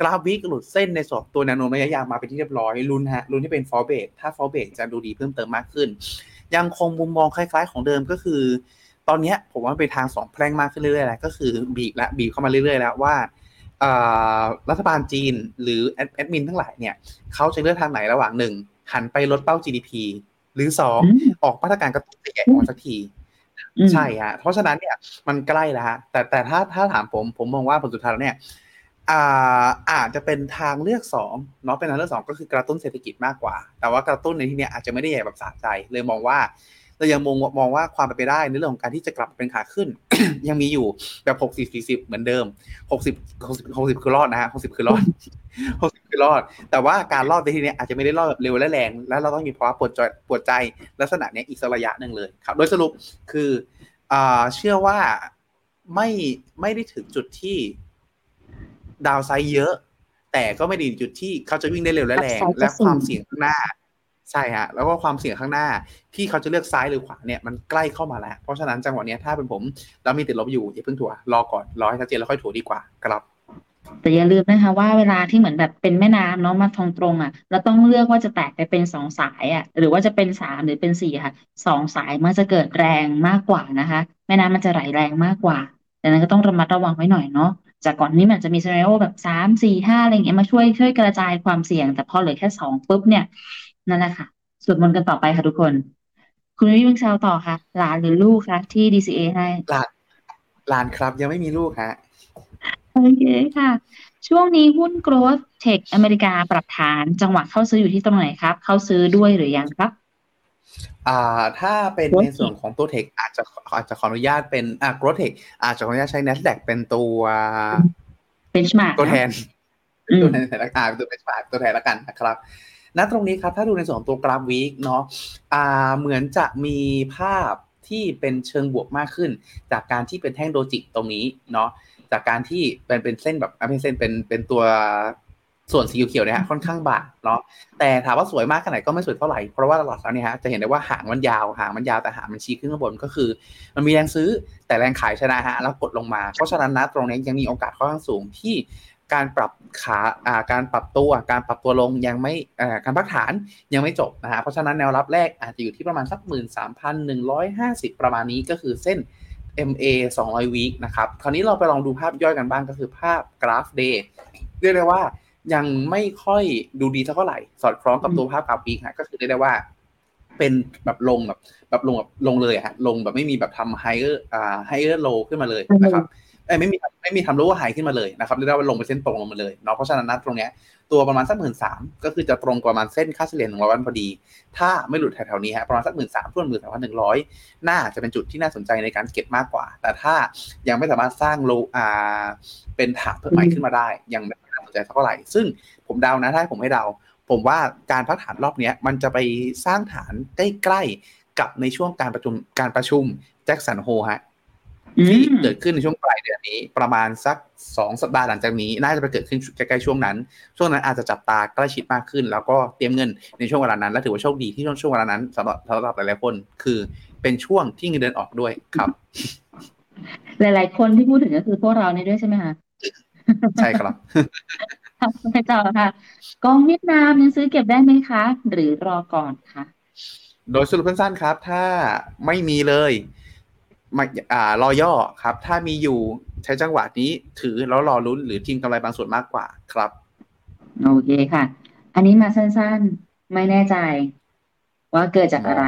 กราฟวิกหลุดเส้นในสอบตัวแนวโน้มระยะยาวมาเป็นที่เรียบร้อยลุ้นฮะลุ้นที่เป็นฟอร์เบกถ้าฟอร์เบกจะดูดีเพิ่มเติมมากขึ้น ยังคงมุมมองคล้าย ๆ ของเดิมก็คือ ตอนนี้ผมว่าไปทางสองแพร่งมากขึ้นเรื่อยๆแล้วก็คือบีบและบีบเข้ามาเรื่อยๆแล้วว่ารัฐบาลจีนหรือแอดมินทั้งหลายเนี่ยเขาจะเลือกทางไหนระหว่างหนึ่งหันไปลดเป้า GDP หรือสองออกมาตรการกระตุ้นใหญ่ออกสักทีใช่ฮะเพราะฉะนั้นเนี่ยมันใกล้แล้วฮะแต่แต่ถ้าถ้าถามผมผมมองว่าผลสุดท้ายแล้วเนี่ยอ่าอาจจะเป็นทางเลือกสองเนาะเป็นทางเลือกสองก็คือกระตุ้นเศรษฐกิจมากกว่า แต่ว่ากระตุ้นในที่นี้อาจจะไม่ได้ใหญ่แบบสะใจ เลยมองว่า เรายังมองมองว่าความเป็นไปได้ในเรื่องของการที่จะกลับเป็นขาขึ้น ยังมีอยู่แบบหกสิบสี่สิบเหมือนเดิมหกสิบหกสิบหกสิบคือรอดนะฮะหกสิบคือรอดหกสิบคือรอด แต่ว่าการรอดในที่นี้อาจจะไม่ได้รอดแบบเร็วและแรง แล้วเราต้องมีภาวะปวดใจปวดใจลักษณะนี้อีกสักระยะหนึ่งเลยครับ โดยสรุปคืออ่าเชื่อว่าไม่ไม่ได้ถึงจุดที่ดาวไซด์เยอะ แต่ก็ไม่ดีจุดที่เขาจะวิ่งได้เร็วและแรง และความเสี่ยงข้างหน้า ใช่ฮะแล้วก็ความเสี่ยงข้างหน้าที่เขาจะเลือกซ้ายหรือขวาเนี่ยมันใกล้เข้ามาแล้ว เพราะฉะนั้นจังหวะนี้ถ้าเป็นผมแล้วมีติดลบอยู่อย่าเพิ่งถัวรอก่อนรอให้ชัดเจนแล้วค่อยถัวดีกว่าครับแต่อย่าลืมนะคะว่าเวลาที่เหมือนแบบเป็นแม่น้ำเนาะมาทงตรงอะเราต้องเลือกว่าจะแตกไปเป็นสองสายอะ หรือว่าจะเป็นสามหรือเป็นสี่ค่ะสองสายมันจะเกิดแรงมากกว่านะคะ แม่น้ำมันจะไหลแรงมากกว่าดังนั้นก็ต้องระมัดระวังไว้หน่อยเนาะจากก่อนนี้มันจะมีซีนารีโอแบบสามสี่ห้าอะไรเงี้ยมาช่วยช่วยกระจายความเสี่ยง แต่พอเหลือแค่สองปุ๊บเนี่ย นั่นแหละค่ะ สวดมนต์กันต่อไปค่ะทุกคน คุณวิวิงชาวต่อค่ะหลานหรือลูกคะที่ DCA ให้หลานหลานครับยังไม่มีลูกฮะโอเคค่ะ ช่วงนี้หุ้น growth tech อเมริกาปรับฐานจังหวะเข้าซื้ออยู่ที่ตรงไหนครับ เข้าซื้อด้วยหรือยังครับ อ่าถ้าเป็นในส่วนของตัวเทคอาจจะอาจจะขออนุญาตเป็นอ่า growth tech อาจจะขออนุญาตใช้ NASDAQ เป็นตัว benchmark ตัวแทนตัวแทนละกันตัว benchmark ตัวแทนละกันนะครับ ณตรงนี้ครับถ้าดูในส่วนของตัวกราฟวีคเนาะอ่าเหมือนจะมีภาพที่เป็นเชิงบวกมากขึ้น จากการที่เป็นแท่งโดจิตรงนี้เนาะจากการที่เป็นเป็นเส้นแบบไม่เส้นเป็นเป็นตัวส่วนสีเขียวเนี่ยค่อนข้างบางเนาะแต่ถามว่าสวยมากขนาดไหนก็ไม่สวยเท่าไหร่ เพราะว่าหลักๆแล้วเนี่ยฮะจะเห็นได้ว่าหางมันยาวหางมันยาวแต่หางมันชี้ขึ้นข้างบนก็คือ มันมีแรงซื้อแต่แรงขายชนะฮะแล้วกดลงมา เพราะฉะนั้นนะตรงนี้ยังมีโอกาสค่อนข้างสูงที่ การปรับขาอ่าการปรับตัว การปรับตัวลงยังไม่อ่าการพักฐานยังไม่จบนะฮะเพราะฉะนั้นแนวรับแรกอาจจะอยู่ที่ประมาณสักหมื่นสามพันหนึ่งร้อยห้าสิบประมาณนี้ก็คือเส้น MA 200 week นะครับ คราวนี้เราไปลองดูภาพย่อยกันบ้างก็คือภาพกราฟ day เรียกได้ว่ายังไม่ค่อยดูดีเท่าไหร่ สอดคล้องกับตัวภาพกราฟ week ฮะก็คือเรียกได้ว่าเป็นแบบลงแบบแบบลงแบบลงเลยฮะลงแบบไม่มีแบบทำ higher อ่า higher low ขึ้นมาเลยนะครับ ไม่มีไม่มีทำรู้ว่าหายขึ้นมาเลยนะครับเรียกได้ว่าลงไปเส้นตรงลงมาเลยเนาะเพราะฉะนั้นนะตรงเนี้ยตัวประมาณสักหมื่นสามก็คือจะตรงประมาณเส้นค่าเฉลี่ยหนึ่งร้อยวันพอดี ถ้าไม่หลุดแถวๆนี้ฮะประมาณสักหมื่นสามทุนหมื่นสามพันหนึ่งร้อยน่าจะเป็นจุดที่น่าสนใจในการเก็บมากกว่า แต่ถ้ายังไม่สามารถสร้างโลอ่าเป็นฐานเพิ่มใหม่ขึ้นมาได้ ยังไม่น่าสนใจเท่าไหร่ ซึ่งผมเดานะถ้าผมให้เดา ผมว่าการพักฐานรอบนี้มันจะไปสร้างฐานใกล้ๆกับในช่วงการประชุมการประชุมแจ็คสันโฮฮะ ที่เกิดขึ้นในช่วงปลายเดือนนี้ ประมาณสักสองสัปดาห์หลังจากนี้ น่าจะไปเกิดขึ้นใกล้ๆช่วงนั้น ช่วงนั้นอาจจะจับตาใกล้ชิดมากขึ้น แล้วก็เตรียมเงินในช่วงเวลานั้น และถือว่าโชคดีที่ช่วงช่วงเวลานั้นสำหรับสำหรับหลายๆคน คือเป็นช่วงที่เงินเดือนออกด้วยครับ หลาย ๆ คนที่พูดถึงก็คือพวกเราในด้วยใช่ไหมคะใช่ครับไปต่อค่ะ กองเวียดนามยังซื้อเก็บได้ไหมคะ หรือรอก่อนคะโดยสรุปสั้นๆครับ ถ้าไม่มีเลยมาอ่า รอย่อครับ ถ้ามีอยู่ใช้จังหวะนี้ถือแล้วรอลุ้นหรือทิ้งกำไรบางส่วนมากกว่าครับ โอเคค่ะ อันนี้มาสั้นๆ ไม่แน่ใจ ว่าเกิดจากอะไร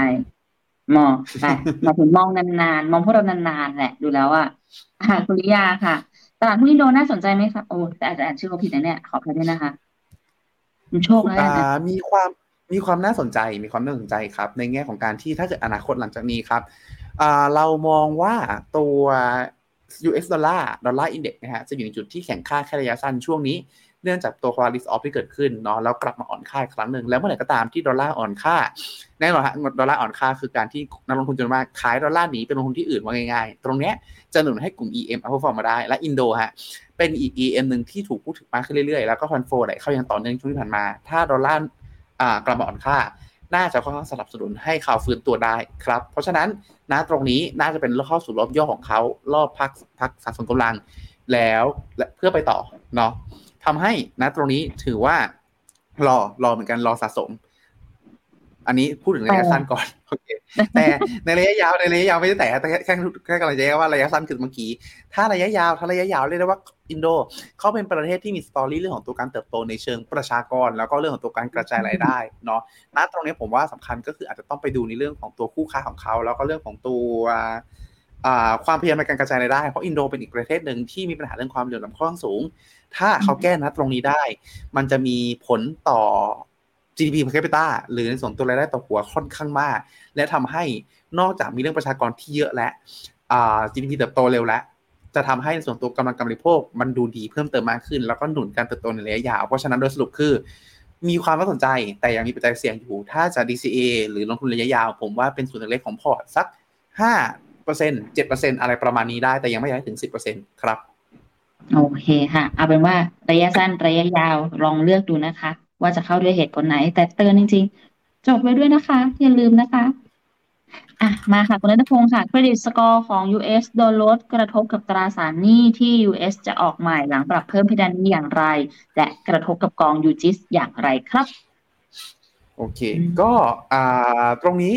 มองไปมาถึงมองนานๆ มองพวกเรานานๆแหละ ดูแล้วอะคุณลิยาค่ะตลาดหุ้นอินโดน่าสนใจไหมคะโอ้แต่อาจจะอ่านชื่อเขาผิดนะเนี่ยขออภัยด้วยนะคะคุณโชคแล้วนะมีความมีความน่าสนใจมีความน่าสนใจครับ ในแง่ของการที่ถ้าเกิดอนาคตหลังจากนี้ครับ เรามองว่าตัว US dollar dollar index นะฮะจะอยู่ในจุดที่แข็งค่าแค่ระยะสั้นช่วงนี้เนื่องจากตัวความ risk-off ที่เกิดขึ้นเนาะแล้วกลับมาอ่อนค่าครั้งหนึ่งแล้วเมื่อไหร่ก็ตามที่ดอลลาร์อ่อนค่าแน่นอนฮะดอลลาร์อ่อนค่าคือการที่นักลงทุนจำนวนมากขายดอลลาร์หนีไปลงทุนที่อื่นว่าง่ายๆ ตรงเนี้ยจะหนุนให้กลุ่ม EM outperform มาได้ และอินโดฮะเป็นอีก EM หนึ่งที่ถูกพูดถึงมากขึ้นเรื่อยๆ แล้วก็คอนโฟไหลเข้ายังต่อเนื่องช่วงที่ผ่านมา ถ้าดอลลาร์กลับมาอ่อนค่า น่าจะค่อนข้างสนับสนุนให้เขาฟื้นตัวได้ครับ เพราะฉะนั้น นะตรงนี้น่าจะเป็นเข้าสู่รอบย่อของเขารอบพักพักสะสมกำลังแล้วเพื่อไปต่อเนาะทำให้นะตรงนี้ถือว่ารอรอเหมือนกันรอสะสม อันนี้พูดถึงระยะสั้นก่อนโอเคแต่ในระยะยาวในระยะยาวไม่ได้แต่แต่แค่แค่กำลังจะว่าระยะสั้นคือเมื่อกี้ ถ้าระยะยาวถ้าระยะยาวเรียกได้ว่าอินโดเขาเป็นประเทศที่มีสตอรี่เรื่องของตัวการเติบโตในเชิงประชากร แล้วก็เรื่องของตัวการกระจายรายได้เนาะณตรงนี้ผมว่าสำคัญก็คืออาจจะต้องไปดูในเรื่องของตัวคู่ค้าของเขา แล้วก็เรื่องของตัวความพยายามในการกระจายรายได้ เพราะอินโดเป็นอีกประเทศหนึ่งที่มีปัญหาเรื่องความเหลื่อมล้ำค่อนข้างสูง ถ้าเขาแก้นัดตรงนี้ได้ มันจะมีผลต่อ GDP per capita หรือในส่วนตัวรายได้ต่อหัวค่อนข้างมาก และทำให้นอกจากมีเรื่องประชากรที่เยอะและ GDP เติบโตเร็วแล้วจะทำให้ในส่วนตัวกำลังการบริโภค มันดูดีเพิ่มเติมมากขึ้น แล้วก็หนุนการเติบโตในระยะยาว เพราะฉะนั้นโดยสรุปคือ มีความน่าสนใจแต่ยังมีปัจจัยเสี่ยงอยู่ ถ้าจะ DCA หรือลงทุนระยะยาว ผมว่าเป็นส่วนเล็กของพอร์ตสัก5เปอร์เซ็นต์เจ็ดเปอร์เซ็นต์อะไรประมาณนี้ได้แต่ยังไม่อยากถึงสิบเปอร์เซ็นต์ครับ โอเคค่ะ เอาเป็นว่าระยะสั้นระยะยาวลองเลือกดูนะคะ ว่าจะเข้าด้วยเหตุผลไหน แต่เตือนจริง ๆ จบไว้ด้วยนะคะ อย่าลืมนะคะอะมาค่ะ คุณนัทพงศ์ค่ะ เครดิตสกอร์ของ US โดนลดกระทบกับตราสารหนี้ที่ US จะออกใหม่หลังปรับเพิ่มเพดานนี้อย่างไร และกระทบกับกองยูจิสอย่างไรครับ โอเค ก็อ่าตรงนี้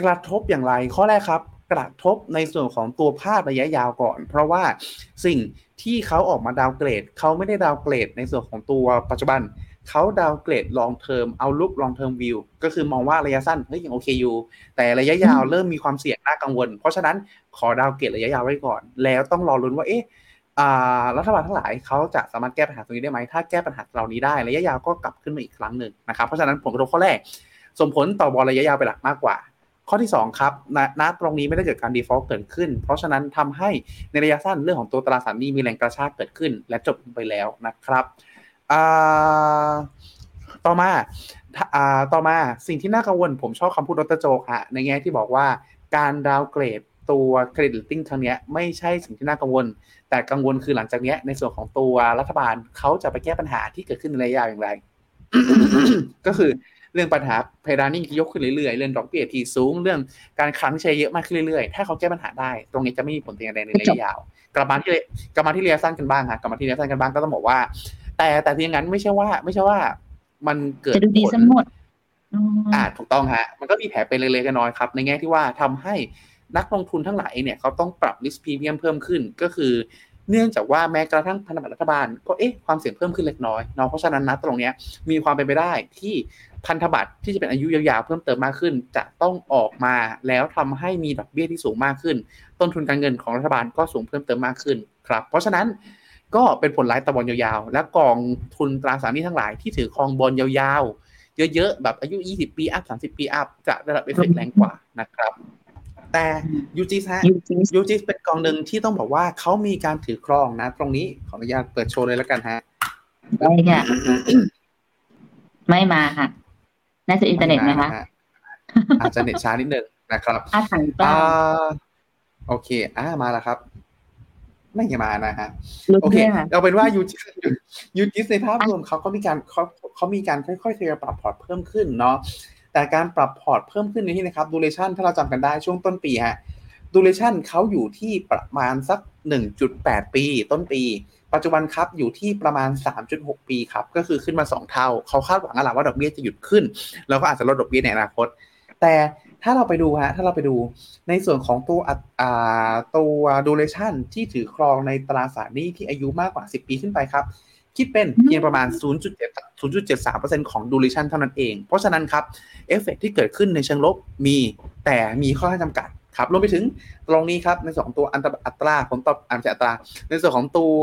กระทบอย่างไรข้อแรกครับ กระทบในส่วนของตัวภาพระยะยาวก่อน เพราะว่าสิ่งที่เขาออกมา downgrade เขาไม่ได้ downgrade ในส่วนของตัวปัจจุบัน เขา downgrade long-term outlook long-term view ก็คือมองว่าระยะสั้นเฮ้ยยังโอเคอยู่ แต่ระยะยาวเริ่มมีความเสี่ยงน่ากังวล เพราะฉะนั้นขอ downgrade ระยะยาวไว้ก่อน แล้วต้องรอลุ้นว่าเอ๊ะรัฐบาลทั้งหลายเขาจะสามารถแก้ปัญหาตรงนี้ได้ไหม ถ้าแก้ปัญหาเหล่านี้ได้ระยะยาวก็กลับขึ้นมาอีกครั้งหนึ่งนะครับ เพราะฉะนั้นผลกระทบข้อแรกส่งผลต่อ bond ระยะยาวเป็นหลักมากกว่า ข้อที่ 2 ครับณตรงนี้ไม่ได้เกิดการ default เกิดขึ้น เพราะฉะนั้นทำให้ในระยะสั้นเรื่องของตัวตราสารหนี้มีแรงกระชากเกิดขึ้น และจบไปแล้วนะครับ ต่อมาต่อมาสิ่งที่น่ากังวลผมชอบคำพูดดร.โจค่ะในแง่ที่บอกว่าการ downgrade ตัว credit rating ครั้งนี้ไม่ใช่สิ่งที่น่ากังวล แต่กังวลคือหลังจากนี้ในส่วนของตัวรัฐบาลเขาจะไปแก้ปัญหาที่เกิดขึ้นในระยะยาวอย่างไร ก็คือเรื่องปัญหาเพดานที่ยกขึ้นเรื่อยๆ เรื่องดอกเบี้ยที่สูง เรื่องการคลังใช้เยอะมากขึ้นเรื่อยๆ ถ้าเขาแก้ปัญหาได้ ตรงนี้จะไม่มีผลเสียแดงในระยะยาว กลับมาที่กลับมาที่ระยะสั้นกันบ้างค่ะกลับมาที่ระยะสั้นกันบ้างก็ต้องบอกว่า แต่แต่ทีนั้นไม่ใช่ว่า ไม่ใช่ว่า มันเกิดจะดูดีสมหมดอ่าถูกต้องฮะ มันก็มีแผลเป็นเล็กๆน้อยๆครับ ในแง่ที่ว่าทำให้นักลงทุนทั้งหลายเนี่ยเขาต้องปรับ risk premium เพิ่มขึ้นก็คือ เนื่องจากว่าแม้กระทั่งพันธบัตรรัฐบาล ก็เอ๊ะความเสี่ยงเพิ่มขึ้นเล็กน้อยเนาะเพราะฉะนั้นนะตรงเนี้ยมีความเป็นไปได้ที่พันธบัตรที่จะเป็นอายุยาวๆเพิ่มเติมมากขึ้น จะต้องออกมาแล้วทำให้มีดอกเบี้ยที่สูงมากขึ้น ต้นทุนการเงินของรัฐบาลก็สูงเพิ่มเติมมากขึ้นครับ เพราะฉะนั้น ก็เป็นผลร้ายต่อบอลยาวๆ และกองทุนตราสารหนี้ทั้งหลายที่ถือครองบอลยาวๆ เยอะๆ แบบอายุ 20 ปีอัพ 30 ปีอัพ จะได้รับเอฟเฟกแรงกว่านะครับ แต่ยูจิสฮะยูจิสเป็นกองหนึ่งที่ต้องบอกว่าเขามีการถือครองนะ ตรงนี้ขออนุญาตเปิดโชว์เลยแล้วกันฮะได้ค่ะ ไม่มาค่ะ น่าจะอินเทอร์เน็ตนะคะอาจจะเน็ตช้านิดนึงนะครับอาถังก้าโอเค อ่ามาแล้วครับ ไม่มานะฮะโอเคเอาเป็นว่ายู UGIS ในภาพรวมเขาก็มีการเขาเขามีการค่อยๆทยอยปรับพอร์ตเพิ่มขึ้นเนาะแต่การปรับพอร์ตเพิ่มขึ้นในที่นะครับ duration ถ้าเราจำกันได้ช่วงต้นปีฮะ duration เขาอยู่ที่ประมาณสัก 1.8 ปี ต้นปี ปัจจุบันครับอยู่ที่ประมาณ 3.6 ปีครับก็คือขึ้นมา 2 เท่า เขาคาดหวังอะไรว่าดอกเบี้ยจะหยุดขึ้น แล้วก็อาจจะลดดอกเบี้ยในอนาคต แต่ ถ้าเราไปดูฮะถ้าเราไปดูในส่วนของตัวอ่าตัว duration ที่ถือครองในตราสารหนี้ที่อายุมากกว่า 10 ปีขึ้นไปครับ คิดเป็นเพียงประมาณ0.7 0.73%ของ duration เท่านั้นเอง เพราะฉะนั้นครับเอฟเฟกที่เกิดขึ้นในเชิงลบมีแต่มีข้อจำกัดครับรวมไปถึงตรงนี้ครับในส่วนของตัวอัตราผลตอบอัตรา ในส่วนของตัว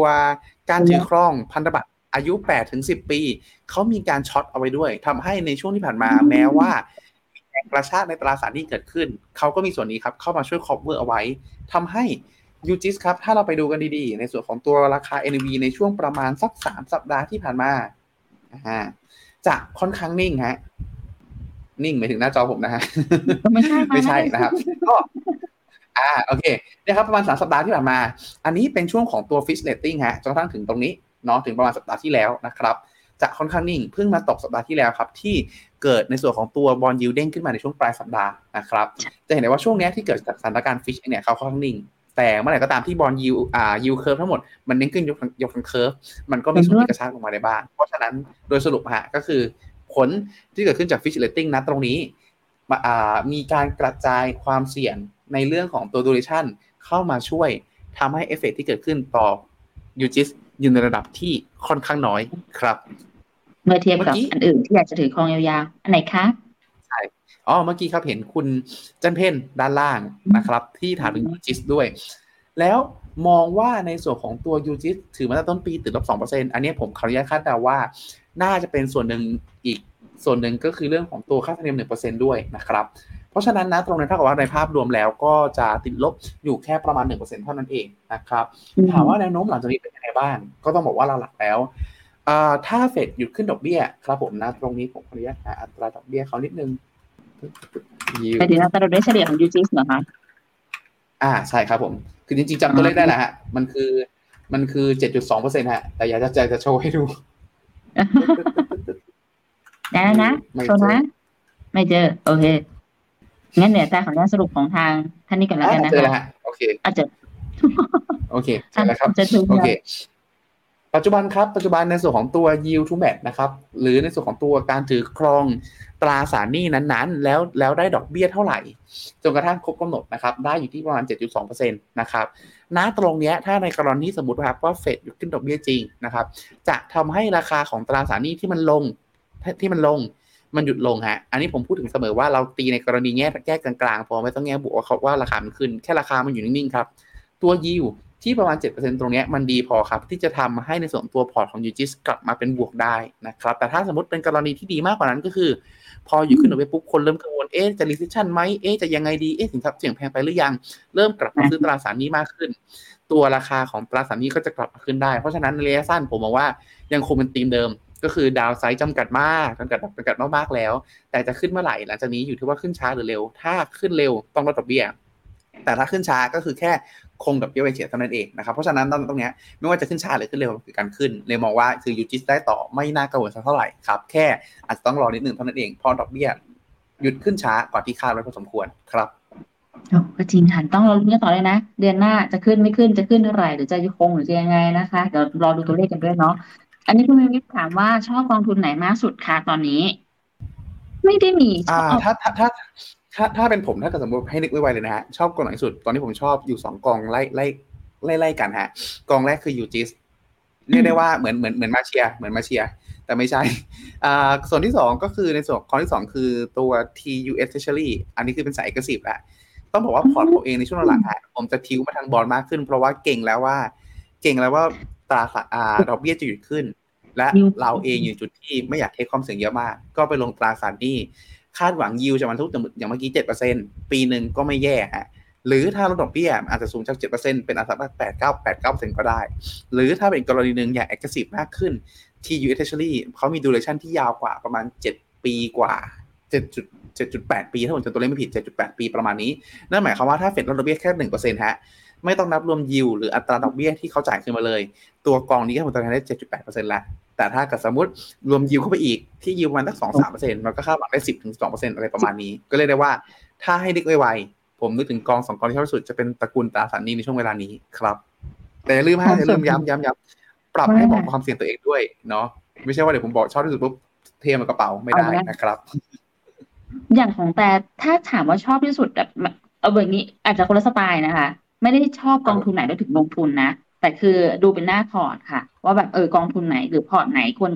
การถือครองพันธบัตรอายุ8ถึง10 ปี เขามีการช็อตเอาไว้ด้วยทำให้ในช่วงที่ผ่านมาแม้ว่าแรงกระชากในตราสารหนี้เกิดขึ้น เขาก็มีส่วนนี้ครับเข้ามาช่วย cover เอาไว้ทำให้ยูจิสครับ ถ้าเราไปดูกันดีๆ ในส่วนของตัวราคา NV ในช่วงประมาณสักสามสัปดาห์ที่ผ่านมาจะค่อนข้างนิ่งฮะ นิ่งหมายถึงหน้าจอผมนะฮะ ไม่ใช่ไม่ใช่นะครับ ก็ อ่า โอเคนะครับประมาณสามสัปดาห์ที่ผ่านมา อันนี้เป็นช่วงของตัว Fitch Rating ฮะจนกระทั่งถึงตรงนี้เนาะถึงประมาณสัปดาห์ที่แล้วนะครับ จะค่อนข้างนิ่งเพิ่งมาตกสัปดาห์ที่แล้วครับ ที่ เกิดในส่วนของตัว bond yield เด้งขึ้นมาในช่วงปลายสัปดาห์นะครับจะเห็นได้ว่าช่วงนี้ที่เกิดจากสถานการณ์ Fitch เนี่ยเขาค่อนข้างนิ่ง แต่เมื่อไหร่ก็ตามที่ bond yield อ่า yield curve ทั้งหมดมันเน้นขึ้นยกยกทั้ง curve มันก็มีส่วนที่กระชากลงมาได้บ้างเพราะฉะนั้นโดยสรุปฮะก็คือผลที่เกิดขึ้นจาก Fitch Rating นะตรงนี้มีการกระจายความเสี่ยงในเรื่องของตัว duration เข้ามาช่วยทำให้เอฟเฟกที่เกิดขึ้นต่อ UGIS อยู่ในระดับที่ค่อนข้างน้อยครับเมื่อเทียบกับอันอื่นที่อยากจะถือครองยาวๆ อันไหนคะใช่อ๋อเมื่อกี้ครับเห็นคุณจันทร์เพ็ญด้านล่างนะครับ ที่ถามถึงยูจิสด้วย แล้วมองว่าในส่วนของตัวยูจิสถือมาตั้งต้นปีติดลบสองเปอร์เซ็นอันนี้ผมขออนุญาตคาดเดาว่า น่าจะเป็นส่วนหนึ่งอีกส่วนหนึ่งก็คือเรื่องของตัวค่าธรรมเนียมหนึ่งเปอร์เซ็นด้วยนะครับ เพราะฉะนั้นนะตรงนั้นถ้ากับว่าในภาพรวมแล้วก็จะติดลบอยู่แค่ประมาณหนึ่งเปอร์เซ็นเท่านั้นเองนะครับ ถามว่าแนวโน้มหลังจากนี้เป็นยังไงบ้าง ก็ต้องบอกว่าหลักแล้ว ถ้าเฟดหยุดขึ้นดอกเบี้ยครับผมนะตรงนี้ผมขออนุญาตหาอัตราดอกเบี้ยเขานิดนึงไปถึงอัตราดอกเบี้ยเฉลี่ยของยูจิสเหรอคะอ่าใช่ครับผม คือจริงๆจำตัวเลขได้แหละฮะ มันคือมันคือเจ็ดจุดสองเปอร์เซ็นต์ฮะ แต่อยากจะจะโชว์ให้ดูได้แล้วนะโซนะ ไม่เจอ โอเค งั้นเดี๋ยวแต่ขออนุญาตสรุปของทางท่านนี้ก่อนแล้วกันนะคะเจอแล้วฮะโอเคอาจจะโอเคเจอแล้วครับโอเค ปัจจุบันครับปัจจุบันในส่วนของตัว yield to match นะครับหรือในส่วนของตัวการถือครองตราสารหนี้นั้นๆ แล้วแล้วได้ดอกเบี้ยเท่าไหร่จนกระทั่งครบกำหนดนะครับได้อยู่ที่ประมาณ 7.2%นะครับณตรงนี้ถ้าในกรณีสมมติครับว่าเฟดหยุดขึ้นดอกเบี้ยจริงนะครับจะทำให้ราคาของตราสารหนี้ที่มันลงที่มันลงมันหยุดลงฮะ อันนี้ผมพูดถึงเสมอว่าเราตีในกรณีแง่แก้กลางๆ พอไม่ต้องแง่บวกว่าเขาว่าราคามันขึ้น แค่ราคามันอยู่นิ่งๆครับ ตัวยิว ที่ประมาณ 7%ตรงนี้มันดีพอครับ ที่จะทำให้ในส่วนตัวพอร์ตของยูจิสกลับมาเป็นบวกได้นะครับ แต่ถ้าสมมติเป็นกรณีที่ดีมากกว่านั้นก็คือ พออยู่ขึ้นไปปุ๊บคนเริ่มกังวลเอ๊ะจะ recession ไหมเอ๊ะจะยังไงดีเอ๊ะสินทรัพย์เสี่ยงแพงไปหรือยัง เริ่มกลับมาซื้อตราสารหนี้มากขึ้น ตัวราคาของตราสารหนี้ก็จะกลับมาขึ้นได้ เพราะฉะนั้นระยะสั้นผมมองว่ายังคงเป็นธีมเดิมก็คือ downside จำกัดมากจำกัดจำกัดมากๆแล้ว แต่จะขึ้นเมื่อไหร่หลังจากนี้อยู่ที่ว่าขึ้นช้าหรือเร็ว ถ้าขึ้นเร็วต้องลดดอกเบี้ยแต่ถ้าขึ้นช้าก็คือแค่ คงดอกเบี้ยไว้เฉยเท่านั้นเองนะครับเพราะฉะนั้นตรงนี้ไม่ว่าจะขึ้นช้าหรือขึ้นเร็วคือการขึ้นเลยมองว่าคือยูจิสได้ต่อไม่น่ากังวลสักเท่าไหร่ครับแค่อาจจะต้องรอนิดนึงเท่านั้นเองพอดอกเบี้ยหยุดขึ้นช้ากว่าที่คาดไว้พอสมควรครับก็จริงค่ะต้องรอรุ้นกันต่อเลยนะ เดือนหน้าจะขึ้นไม่ขึ้นจะขึ้นเท่าไหร่หรือจะยุคงหรือจะยังไงนะคะเดี๋ยวรอดูตัวเลขกันด้วยเนาะอันนี้คุณมิวถามว่าชอบกองทุนไหนมากสุดคะตอนนี้ ไม่ได้มีอ่าถ้าถ้าถ้า ถ้าถ้าเป็นผมถ้าเกิดสมมติให้นึกไว้เลยนะฮะชอบกองไหนสุดตอนนี้ผมชอบอยู่สองกองไล่ไล่ไล่ไล่กันฮะกองแรกคือยูจิสเรียกได้ว่าเหมือนเหมือนเหมือนมาเชียเหมือนมาเชียแต่ไม่ใช่อ่าส่วนที่สองก็คือในส่วนกองที่สองคือตัว TUS Treasury อันนี้คือเป็นสายเอกสิบแหละต้องบอกว่าพอร์ตผมเองในช่วงหลังฮะผมจะทิ้วมาทางบอลมากขึ้น เพราะว่าเก่งแล้วว่า เก่งแล้วว่าตราอ่าดอกเบี้ยจะหยุดขึ้น และเราเองอยู่จุดที่ไม่อยากเทคความเสี่ยงเยอะมาก ก็ไปลงตราสารนี้ คาดหวังยิวจะมันทุกอย่างเมื่อกี้เจ็ดเปอร์เซ็นปีหนึ่งก็ไม่แย่ฮะหรือถ้าลดดอกเบี้ยอาจจะสูงจากเจ็ดเปอร์เซ็นเป็นอัตราแปดเก้าแปดเก้าเปอร์เซ็นก็ได้ หรือถ้าเป็นกรณีหนึ่งอย่ากแอคทีฟมากขึ้นที่ยูเอเทชรี่เขามีดูเรชั่นที่ยาวกว่าประมาณเจ็ดปีกว่าเจ็ดจุดเจ็ดจุดแปดปีถ้าผมจำตัวเลขไม่ผิดเจ็ดจุดแปดปีประมาณนี้นั่นหมายความว่าถ้าเฟดลดดอกเบี้ยแค่หนึ่งเปอร์เซ็นต์ฮะไม่ต้องนับรวมยิวหรืออัตราดอกเบี้ยที่เขาจ่ายขึ้นมาเลย ตัวกองนี้ก็ผลตอบแทนได้7.8%แล้ว แต่ถ้าเกิดสมมติรวมยิวเข้าไปอีกที่ยิวมันตั้งสองสามเปอร์เซ็นต์มันก็คาดหวังได้สิบถึงสองเปอร์เซ็นต์อะไรประมาณนี้ ก็เลยได้ว่าถ้าให้นึกไวๆผมนึกถึงกองสองกองที่ชอบที่สุดจะเป็นตระกูลตราสารหนี้ในช่วงเวลานี้ครับ แต่อย่าลืมฮะอย่าลืมย้ำย้ำย้ำปรับให้เหมาะกับความเสี่ยงตัวเองด้วยเนาะไม่ใช่ว่าเดี๋ยวผมบอกชอบที่สุดปุ๊บเทมากระเป๋าไม่ได้นะครับ อย่างของแต่ถ้าถามว่าชอบที่สุดแบบเอาแบบนี้อาจจะคนละสไตล์นะคะ ไม่ได้ชอบกองทุนไหนแล้วถึงลงทุนนะ แต่คือดูเป็นหน้าพอร์ตค่ะ ว่าแบบเออกองทุนไหนหรือพอร์ตไหนควร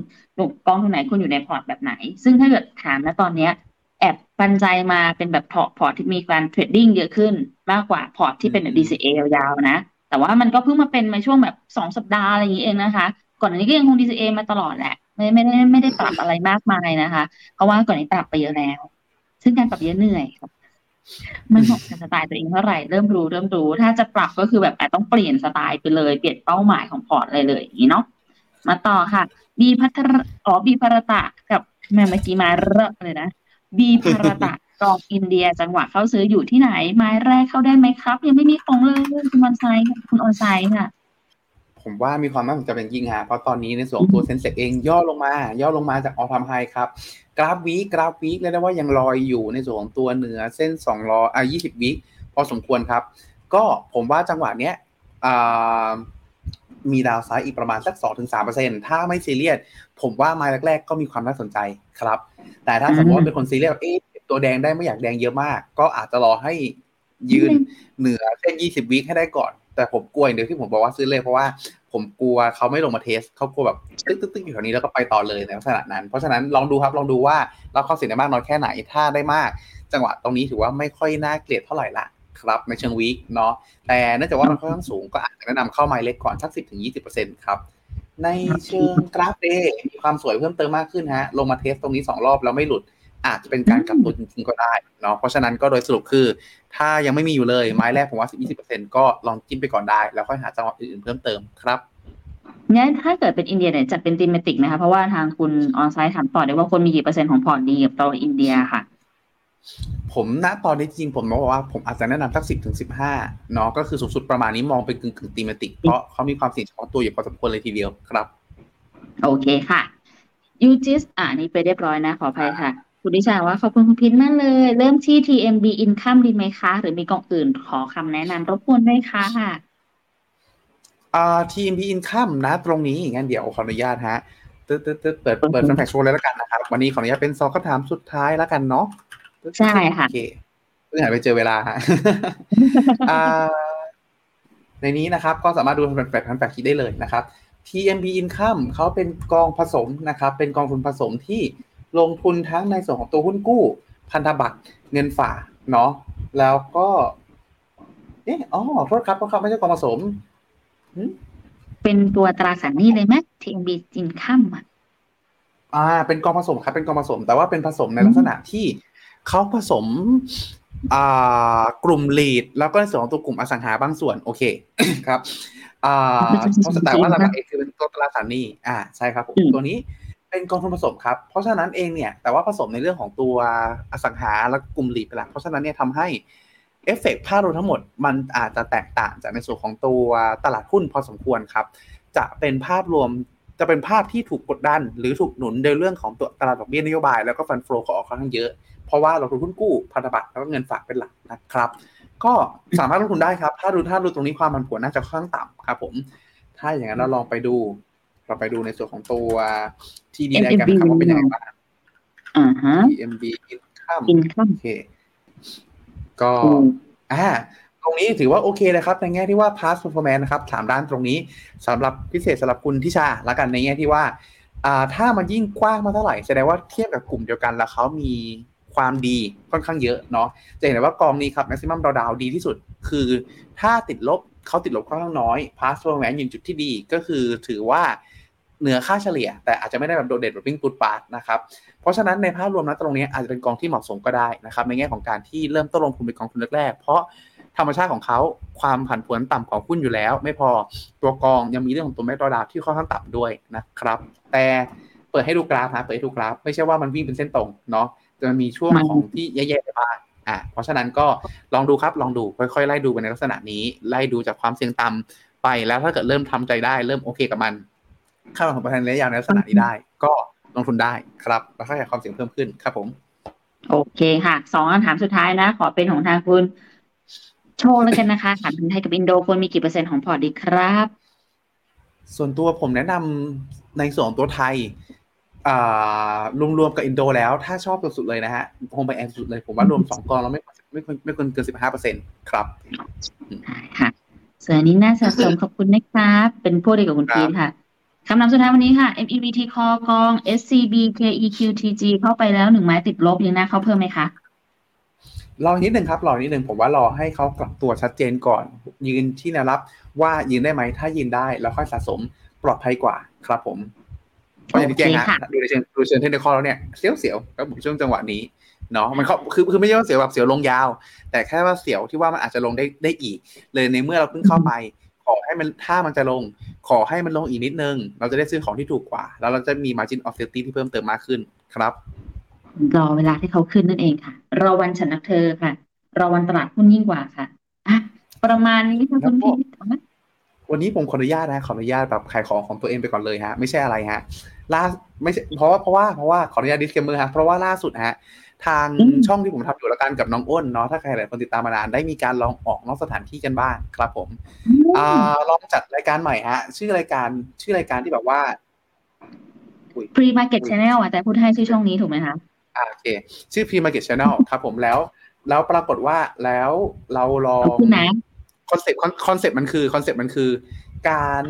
กองทุนไหนควรอยู่ในพอร์ตแบบไหน ซึ่งถ้าเกิดถามนะตอนเนี้ยแอบปันใจมาเป็นแบบพอร์ตพอร์ตที่มีการ trading เยอะขึ้นมากกว่าพอร์ตที่เป็นแบบ DCA ยาวๆนะ แต่ว่ามันก็เพิ่งมาเป็นในช่วงแบบสองสัปดาห์อะไรอย่างนี้เองนะคะ ก่อนอันนี้ก็ยังคง DCA มาตลอดแหละ ไม่ไม่ได้ไม่ได้ปรับอะไรมากมายนะคะ เพราะว่าก่อนนี้ปรับไปเยอะแล้ว ซึ่งการปรับเยอะเหนื่อยครั บมันเหมาะกับสไตล์ตัวเองเท่าไหร่เริ่มรู้เริ่มรู้ ถ้าจะปรับก็คือแบบอาจต้องเปลี่ยนสไตล์ไปเลย เปลี่ยนเป้าหมายของพอร์ตเลยเลยอย่างนี้เนาะมาต่อค่ะบีพัทรอ๋อบีพารตะกับแม่เมื่อกี้มาเรอะเลยนะบีพารตะกองอินเดียจังหวะเข้าซื้ออยู่ที่ไหน ไม้แรกเข้าได้ไหมครับ ยังไม่มีของเลยคุณออนไซค์คุณออนไซค์ค่ะ ผมว่ามีความน่าสนใจเป็นยิ่งฮะเพราะตอนนี้ในส่วนของตัวเซ็นเซกเองย่อลงมา ย่อลงมาจากออทามไฮครับกราฟวีกราฟวีเรียกได้ว่ายังลอยอยู่ในส่วนของตัวเหนือเส้น2ร้อยอะ20วิพอสมควรครับ ก็ผมว่าจังหวะเนี้ยมี downside อีกประมาณสัก 2-3%ถ้าไม่ซีเรียสผมว่าไม้แรก ๆ ก็มีความน่าสนใจครับ แต่ถ้าสมมติเป็นคนซีเรียสเอ๊ะตัวแดงได้ไม่อยากแดงเยอะมาก ก็อาจจะรอให้ยืนเหนือเส้น 20วิให้ได้ก่อน แต่ผมกลัวอย่างเดียวที่ผมบอกว่าซื้อเลยเพราะว่าผมกลัวเขาไม่ลงมา test เขากลัวแบบตึ๊กตึ๊กตึ๊กอยู่แถวนี้แล้วก็ไปต่อเลยในลักษณะนั้น เพราะฉะนั้นลองดูครับลองดูว่าเราเข้าสินได้มากน้อยแค่ไหนถ้าได้มาก จังหวะตรงนี้ถือว่าไม่ค่อยน่าเกลียดเท่าไหร่ละครับในเชิง week เนาะแต่เนื่องจากว่ามันค่อนข้างสูงก็อาจจะแนะนำเข้าไม้เล็กก่อนสักสิบถึงยี่สิบเปอร์เซ็นต์ครับในเชิงกราฟ day มีความสวยเพิ่มเติมมากขึ้นฮะลงมา test ตรงนี้สองรอบแล้วไม่หลุด อาจจะเป็นการกลับตัวจริงๆก็ได้เนาะเพราะฉะนั้นก็โดยสรุปคือ ถ้ายังไม่มีอยู่เลยไม้แรกผมว่าสิบยี่สิบเปอร์เซ็นต์ก็ลองจิ้มไปก่อนได้ แล้วค่อยหาจังหวะอื่นๆเพิ่มเติมครับงั้นถ้าเกิดเป็นอินเดียเนี่ยจัดเป็นติมติกนะคะเพราะว่าทางคุณออนไซต์ถามต่อได้ว่าควรมีกี่เปอร์เซ็นต์ของพอร์ตดีกับตัวอินเดียค่ะ ผมณตอนนี้จริงผมบอกว่าผมอาจจะแนะนำสักสิบถึงสิบห้าเนาะก็คือสูงสุดประมาณนี้มองเป็นกึ่งกึ่ง thematic เพราะเขามีความเสี่ยงเฉพาะตัวอยู่พอสมควรเลยทีเดียวครับ โอเคค่ะยูจิสอ่านี่ไปเรียบร้อยนะขออภัยค่ะ คุณดิชาว่าขอบคุณคุณพินมากเลย เริ่มที่ TMB Income ดีไหมคะ หรือมีกองอื่นขอคำแนะนำรบกวนด้วยค่ะอ่าทีมพีอินคัมนะตรงนี้งั้นเดี๋ยวขออนุญาตฮะตึ๊ดตึ๊ดตึ๊ดเปิดเปิดแฟนแฟกโชว์เลยแล้วกันนะครับ วันนี้ขออนุญาตเป็นสองคำถามสุดท้ายแล้วกันเนาะตึ๊ดใช่ค่ะโอเคเพิ่งหายไปเจอเวลาฮะอ่าในนี้นะครับก็สามารถดูแฟนแฟกแฟนแฟกคิดได้เลยนะครับ TMB Income เขาเป็นกองผสมนะครับ เป็นกองทุนผสมที่ ลงทุนทั้งในส่วนของตัวหุ้นกู้ พันธบัตรเงินฝากเนาะแล้วก็เอ๊ะอ๋อโทษครับโทษครับไม่ใช่กองผสมเป็นตัวตราสารหนี้เลยไหม TMB Income อะอ่า เป็นกองผสมครับ เป็นกองผสม แต่ว่าเป็นผสมในลักษณะที่เขาผสมอ่ากลุ่มลีดแล้วก็ในส่วนของตัวกลุ่มอสังหาบางส่วน โอเคครับอ่าเพราะแต่ว่าหลักๆเองคือเป็นตัวตราสารหนี้ อ่า ใช่ครับผมอืมตัวนี้ เป็นกองทุนผสมครับ เพราะฉะนั้นเองเนี่ยแต่ว่าผสมในเรื่องของตัวอสังหาและกลุ่มหลีดไปละเพราะฉะนั้นเนี่ยทำให้เอฟเฟกต์ภาพรวมทั้งหมดมันอาจจะแตกต่างจากในส่วนของตัวตลาดหุ้นพอสมควรครับ จะเป็นภาพรวมจะเป็นภาพที่ถูกกดดัน หรือถูกหนุนโดยเรื่องของตัวตลาดดอกเบี้ยนโยบายแล้วก็ฟันโฟลของออกค่อนข้างเยอะ เพราะว่าเราลงทุนหุ้นกู้พันธบัตรแล้วก็เงินฝากเป็นหลักนะครับ ก็สามารถลงทุนได้ครับ ถ้าดูถ้าดูตรงนี้ความผันผวนน่าจะค่อนข้างต่ำครับผม ถ้าอย่างนั้นเราลองไปดู เราไปดูในส่วนของตัวที่ดีได้กันนะครับว่าเป็นยังไงบ้างอ่าฮะ TMB income Income โอเคก็อืมอ่าตรงนี้ถือว่าโอเคเลยครับ ในแง่ที่ว่า past performance นะครับสามด้านตรงนี้สำหรับพิเศษสำหรับคุณทิชาละกันในแง่ที่ว่าอ่าถ้ามันยิ่งกว้างมาเท่าไหร่แสดงว่าเทียบกับกลุ่มเดียวกันแล้วเขามีความดีค่อนข้างเยอะเนาะจะเห็นได้ว่ากองนี้ครับ maximum drawdown ดีที่สุด คือถ้าติดลบเขาติดลบค่อนข้างน้อย past performance อยู่จุดที่ดีก็คือถือว่า เหนือค่าเฉลี่ย แต่อาจจะไม่ได้แบบโดดเด่นแบบวิ่งปุดปาดนะครับเพราะฉะนั้นในภาพรวมนะตรงนี้อาจจะเป็นกองที่เหมาะสมก็ได้นะครับในแง่ของการที่เริ่มต้นลงทุนเป็นกองทุนแรกๆเพราะธรรมชาติของเขาความผันผวนต่ำของหุ้นอยู่แล้ว ไม่พอตัวกองยังมีเรื่องของตัวแมกดอดาวที่ค่อนข้างต่ำด้วยนะครับ แต่เปิดให้ดูกราฟนะเปิดให้ดูกราฟ ไม่ใช่ว่ามันวิ่งเป็นเส้นตรงเนาะจะมีช่วงของที่แย่ๆไปบ้างอะเพราะฉะนั้นก็ลองดูครับลองดูค่อยๆไล่ดูไปในลักษณะนี้ ไล่ดูจากความเสี่ยงต่ำไปแล้วถ้าเกิดเริ่มทำใจได้เริ่มโอเคกับมัน ค่าลงทุนประทานระยะยาวในลักษณะนี้ได้ ก็ลงทุนได้ครับแล้วก็ขยายความเสี่ยงเพิ่มขึ้นครับผม โอเคค่ะสองคำถามสุดท้ายนะ ขอเป็นของทางคุณ โชคแล้วกันนะคะถามถึงไทยกับอินโดควรมีกี่เปอร์เซ็นต์ของพอร์ตดีครับ ส่วนตัวผมแนะนำในส่วนของตัวไทยอ่ารวมๆกับอินโดแล้วถ้าชอบสุดๆเลยนะฮะ home bias สุดเลย ผมว่ารวมสองกองแล้วไม่ไม่ควรไม่ควรเกินสิบห้าเปอร์เซ็นต์ครับได้ค่ะส่วนอันนี้น่าสะสมขอบคุณนะครับ เป็นพวกเดียวกับคุณครับพีทค่ะ คำนำสุดท้ายวันนี้ค่ะ MEVT Call กอง SCB KEQTG เข้าไปแล้วหนึ่งไม้ติดลบยังน่าเข้าเพิ่มไหมคะรออีกนิดหนึ่งครับรออีกนิดหนึ่งผมว่ารอให้เขากลับตัวชัดเจนก่อน ยืนที่แนวรับว่ายืนได้ไหมถ้ายืนได้แล้วค่อยสะสมปลอดภัยกว่าครับผมเพราะอย่างที่แจ้งโอเคฮะค่ะดูในเชิงดูเชิงเทคนิคแล้วเนี่ยเสียวเสียวๆครับผมช่วงจังหวะนี้เนาะมันเขาคือคือไม่ใช่ว่าเสียวแบบเสียวลงยาว แต่แค่ว่าเสียวที่ว่ามันอาจจะลงได้ได้อีก เลยในเมื่อเราเพิ่งเข้าไป ขอให้มันถ้ามันจะลง ขอให้มันลงอีกนิดนึง เราจะได้ซื้อของที่ถูกกว่า แล้วเราจะมี margin of safety ที่เพิ่มเติมมากขึ้นครับรอเวลาที่เขาขึ้นนั่นเองค่ะ รอวันฉันนักเธอค่ะ รอวันตลาดหุ้นยิ่งกว่าค่ะอะ ประมาณนี้ค่ะคุณพีทเอาไหมววันนี้ผมขออนุญาตนะขออนุญาตแบบขายของของตัวเองไปก่อนเลยฮะ ไม่ใช่อะไรฮะล่าไม่ใช่เพราะว่าเพราะว่าเพราะว่าขออนุญาต disclaimer ฮะเพราะว่าล่าสุดฮะ ทางอืมช่องที่ผมทำอยู่แล้วกันกับน้องอ้นเนาะถ้าใครหลายคนติดตามมานานได้มีการลองออกนอกสถานที่กันบ้างครับผมอ่าลองจัดรายการใหม่ฮะ ชื่อรายการชื่อรายการที่แบบว่า Pre Market Channel อะแต่พูดให้ชื่อช่องนี้ถูกไหมคะอ่าโอเค ชื่อ Pre Market Channel ครับผมแล้ว แล้วปรากฏว่าแล้วเราลอขอบงคุณนะคอนเซ็ปต์คอนเซ็ปต์มันคือคอนเซ็ปต์มันคือ การ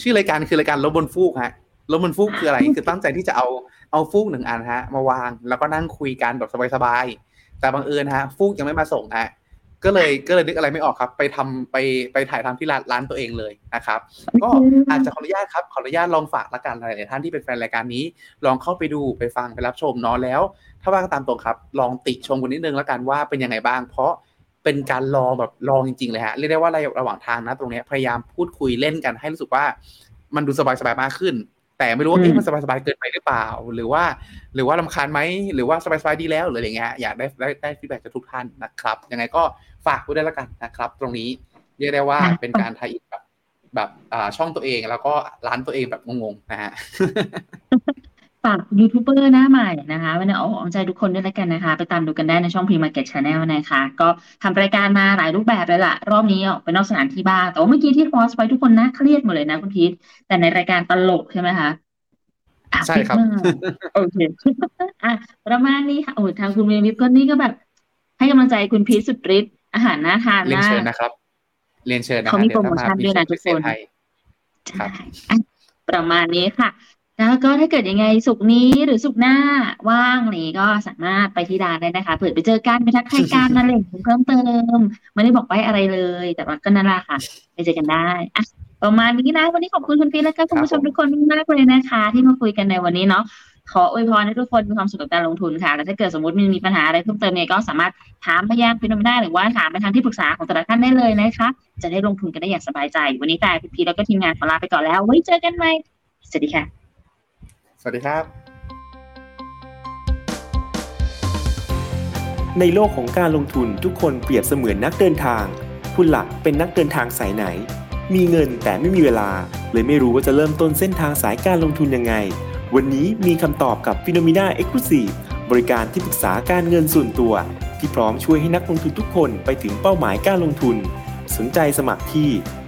ชื่อรายการคือรายการลบบนฟูกฮะลบบนฟูกคืออะไรคือตั้งใจที่จะเอา เอาฟูกหนึ่งอันฮะ มาวางแล้วก็นั่งคุยกันแบบสบายๆแต่บังเอิญฮะ ฟูกยังไม่มาส่งฮะก็เลยก็เลยนึกอะไรไม่ออกครับ ไปทำไปไปถ่ายทำที่ร้านร้านตัวเองเลยนะครับ ก็อาจจะขออนุญาตครับขออนุญาตลองฝากละกันหลายๆท่านที่เป็นแฟนรายการนี้ ลองเข้าไปดูไปฟังไปรับชมเนาะแล้ว ถ้าว่างตามตรงครับ ลองติชมกันนิดนึงแล้วกันว่าเป็นยังไงบ้าง เพราะเป็นการลองแบบลองจริงๆเลยฮะเรียกได้ว่าระหว่างทางนะตรงเนี้ยพยายามพูดคุยเล่นกันให้รู้สึกว่ามันดูสบายๆมากขึ้น แต่ไม่รู้ว่าอืมเอ๊ะมันสบายๆเกินไปหรือเปล่า หรือว่า หรือว่ารำคาญไหมหรือว่าสบายๆดีแล้วหรืออะไรเงี้ยอยากได้ได้ได้ feedback จากทุกท่านนะครับยังไงก็ฝากไว้ด้วยแล้วกันนะครับ ตรงนี้เรียกได้ว่าเป็นการ tie-in แบบแบบอ่าช่องตัวเองแล้วก็ร้านตัวเองแบบงงๆนะฮะ ฝากยูทูบเบอร์หน้าใหม่นะคะวันนี้เอาอกเอาใจทุกคนด้วยแล้วกันนะคะ ไปตามดูกันได้ในช่อง Pre Market Channel นะคะ ก็ทำรายการมาหลายรูปแบบเลยล่ะ รอบนี้ออกไปนอกสถานที่บ้าง แต่ว่าเมื่อกี้ที่โพสต์ไว้ทุกคนน่าเครียดหมดเลยนะคุณพีทแต่ในรายการตลกใช่ไหมคะอะใช่ครับดมากโอเคอะประมาณนี้ค่ะโอ้ทางคุณเมวิฟก็นี่ก็แบบ ให้กำลังใจคุณพีทสุดฤทธิ์อาหารน่าทานเรียนมาเชิกญนะครับ เรียนเชิญนะเขามีโปรโมชั่นด้วยนะทุกคนให้ครัใช่บอะประมาณนี้ค่ะ แล้วก็ถ้าเกิดยังไงสุกร์นี้หรือสุกร์หน้าว่างอะไรอย่างงี้ก็สามารถไปที่ร้านได้นะคะ เผื่อไปเจอกันไปทักทายกันอะไรอย่างเงี้เพิ่มเติมไม่ได้บอกไปอะไรเลย แต่ว่าก็นั่นแหละค่ะไปเจอกันได้อะประมาณนี้นะวันนี้ขอบคุณคุณพีและก็คุณผู้ชมทุกคนมากๆเลยนะคะ ที่มาคุยกันในวันนี้เนาะขออวยพรให้ทุกคนมีความสุขกับการลงทุนค่ะ แล้วถ้าเกิดสมมติมันมีปัญหาอะไรเพิ่มเติมเนี่ยก็สามารถถามพยานพินมได้หรือว่าถามไปทางที่ปรึกษาของแต่ละท่านได้เลยนะคะ จะได้ลงทุนกันได้อย่างสบายใจ วันนี้แต่คุณพีแล้วก็ทีมงานขอลาไปก่อนแล้ว ไว้เจอกันใหม่สวัสดีค่ะ วัสดีครับ ในโลกของการลงทุนทุกคนเปรียบเสมือนนักเดินทาง คุณหลักเป็นนักเดินทางสายไหน มีเงินแต่ไม่มีเวลา เลยไม่รู้ว่าจะเริ่มต้นเส้นทางสายการลงทุนยังไง วันนี้มีคำตอบกับ p h e n o m e n a Exclusive บริการที่ปรึกษาการเงินส่วนตัว ที่พร้อมช่วยให้นักลงทุนทุกคนไปถึงเป้าหมายการลงทุน สนใจสมัครที่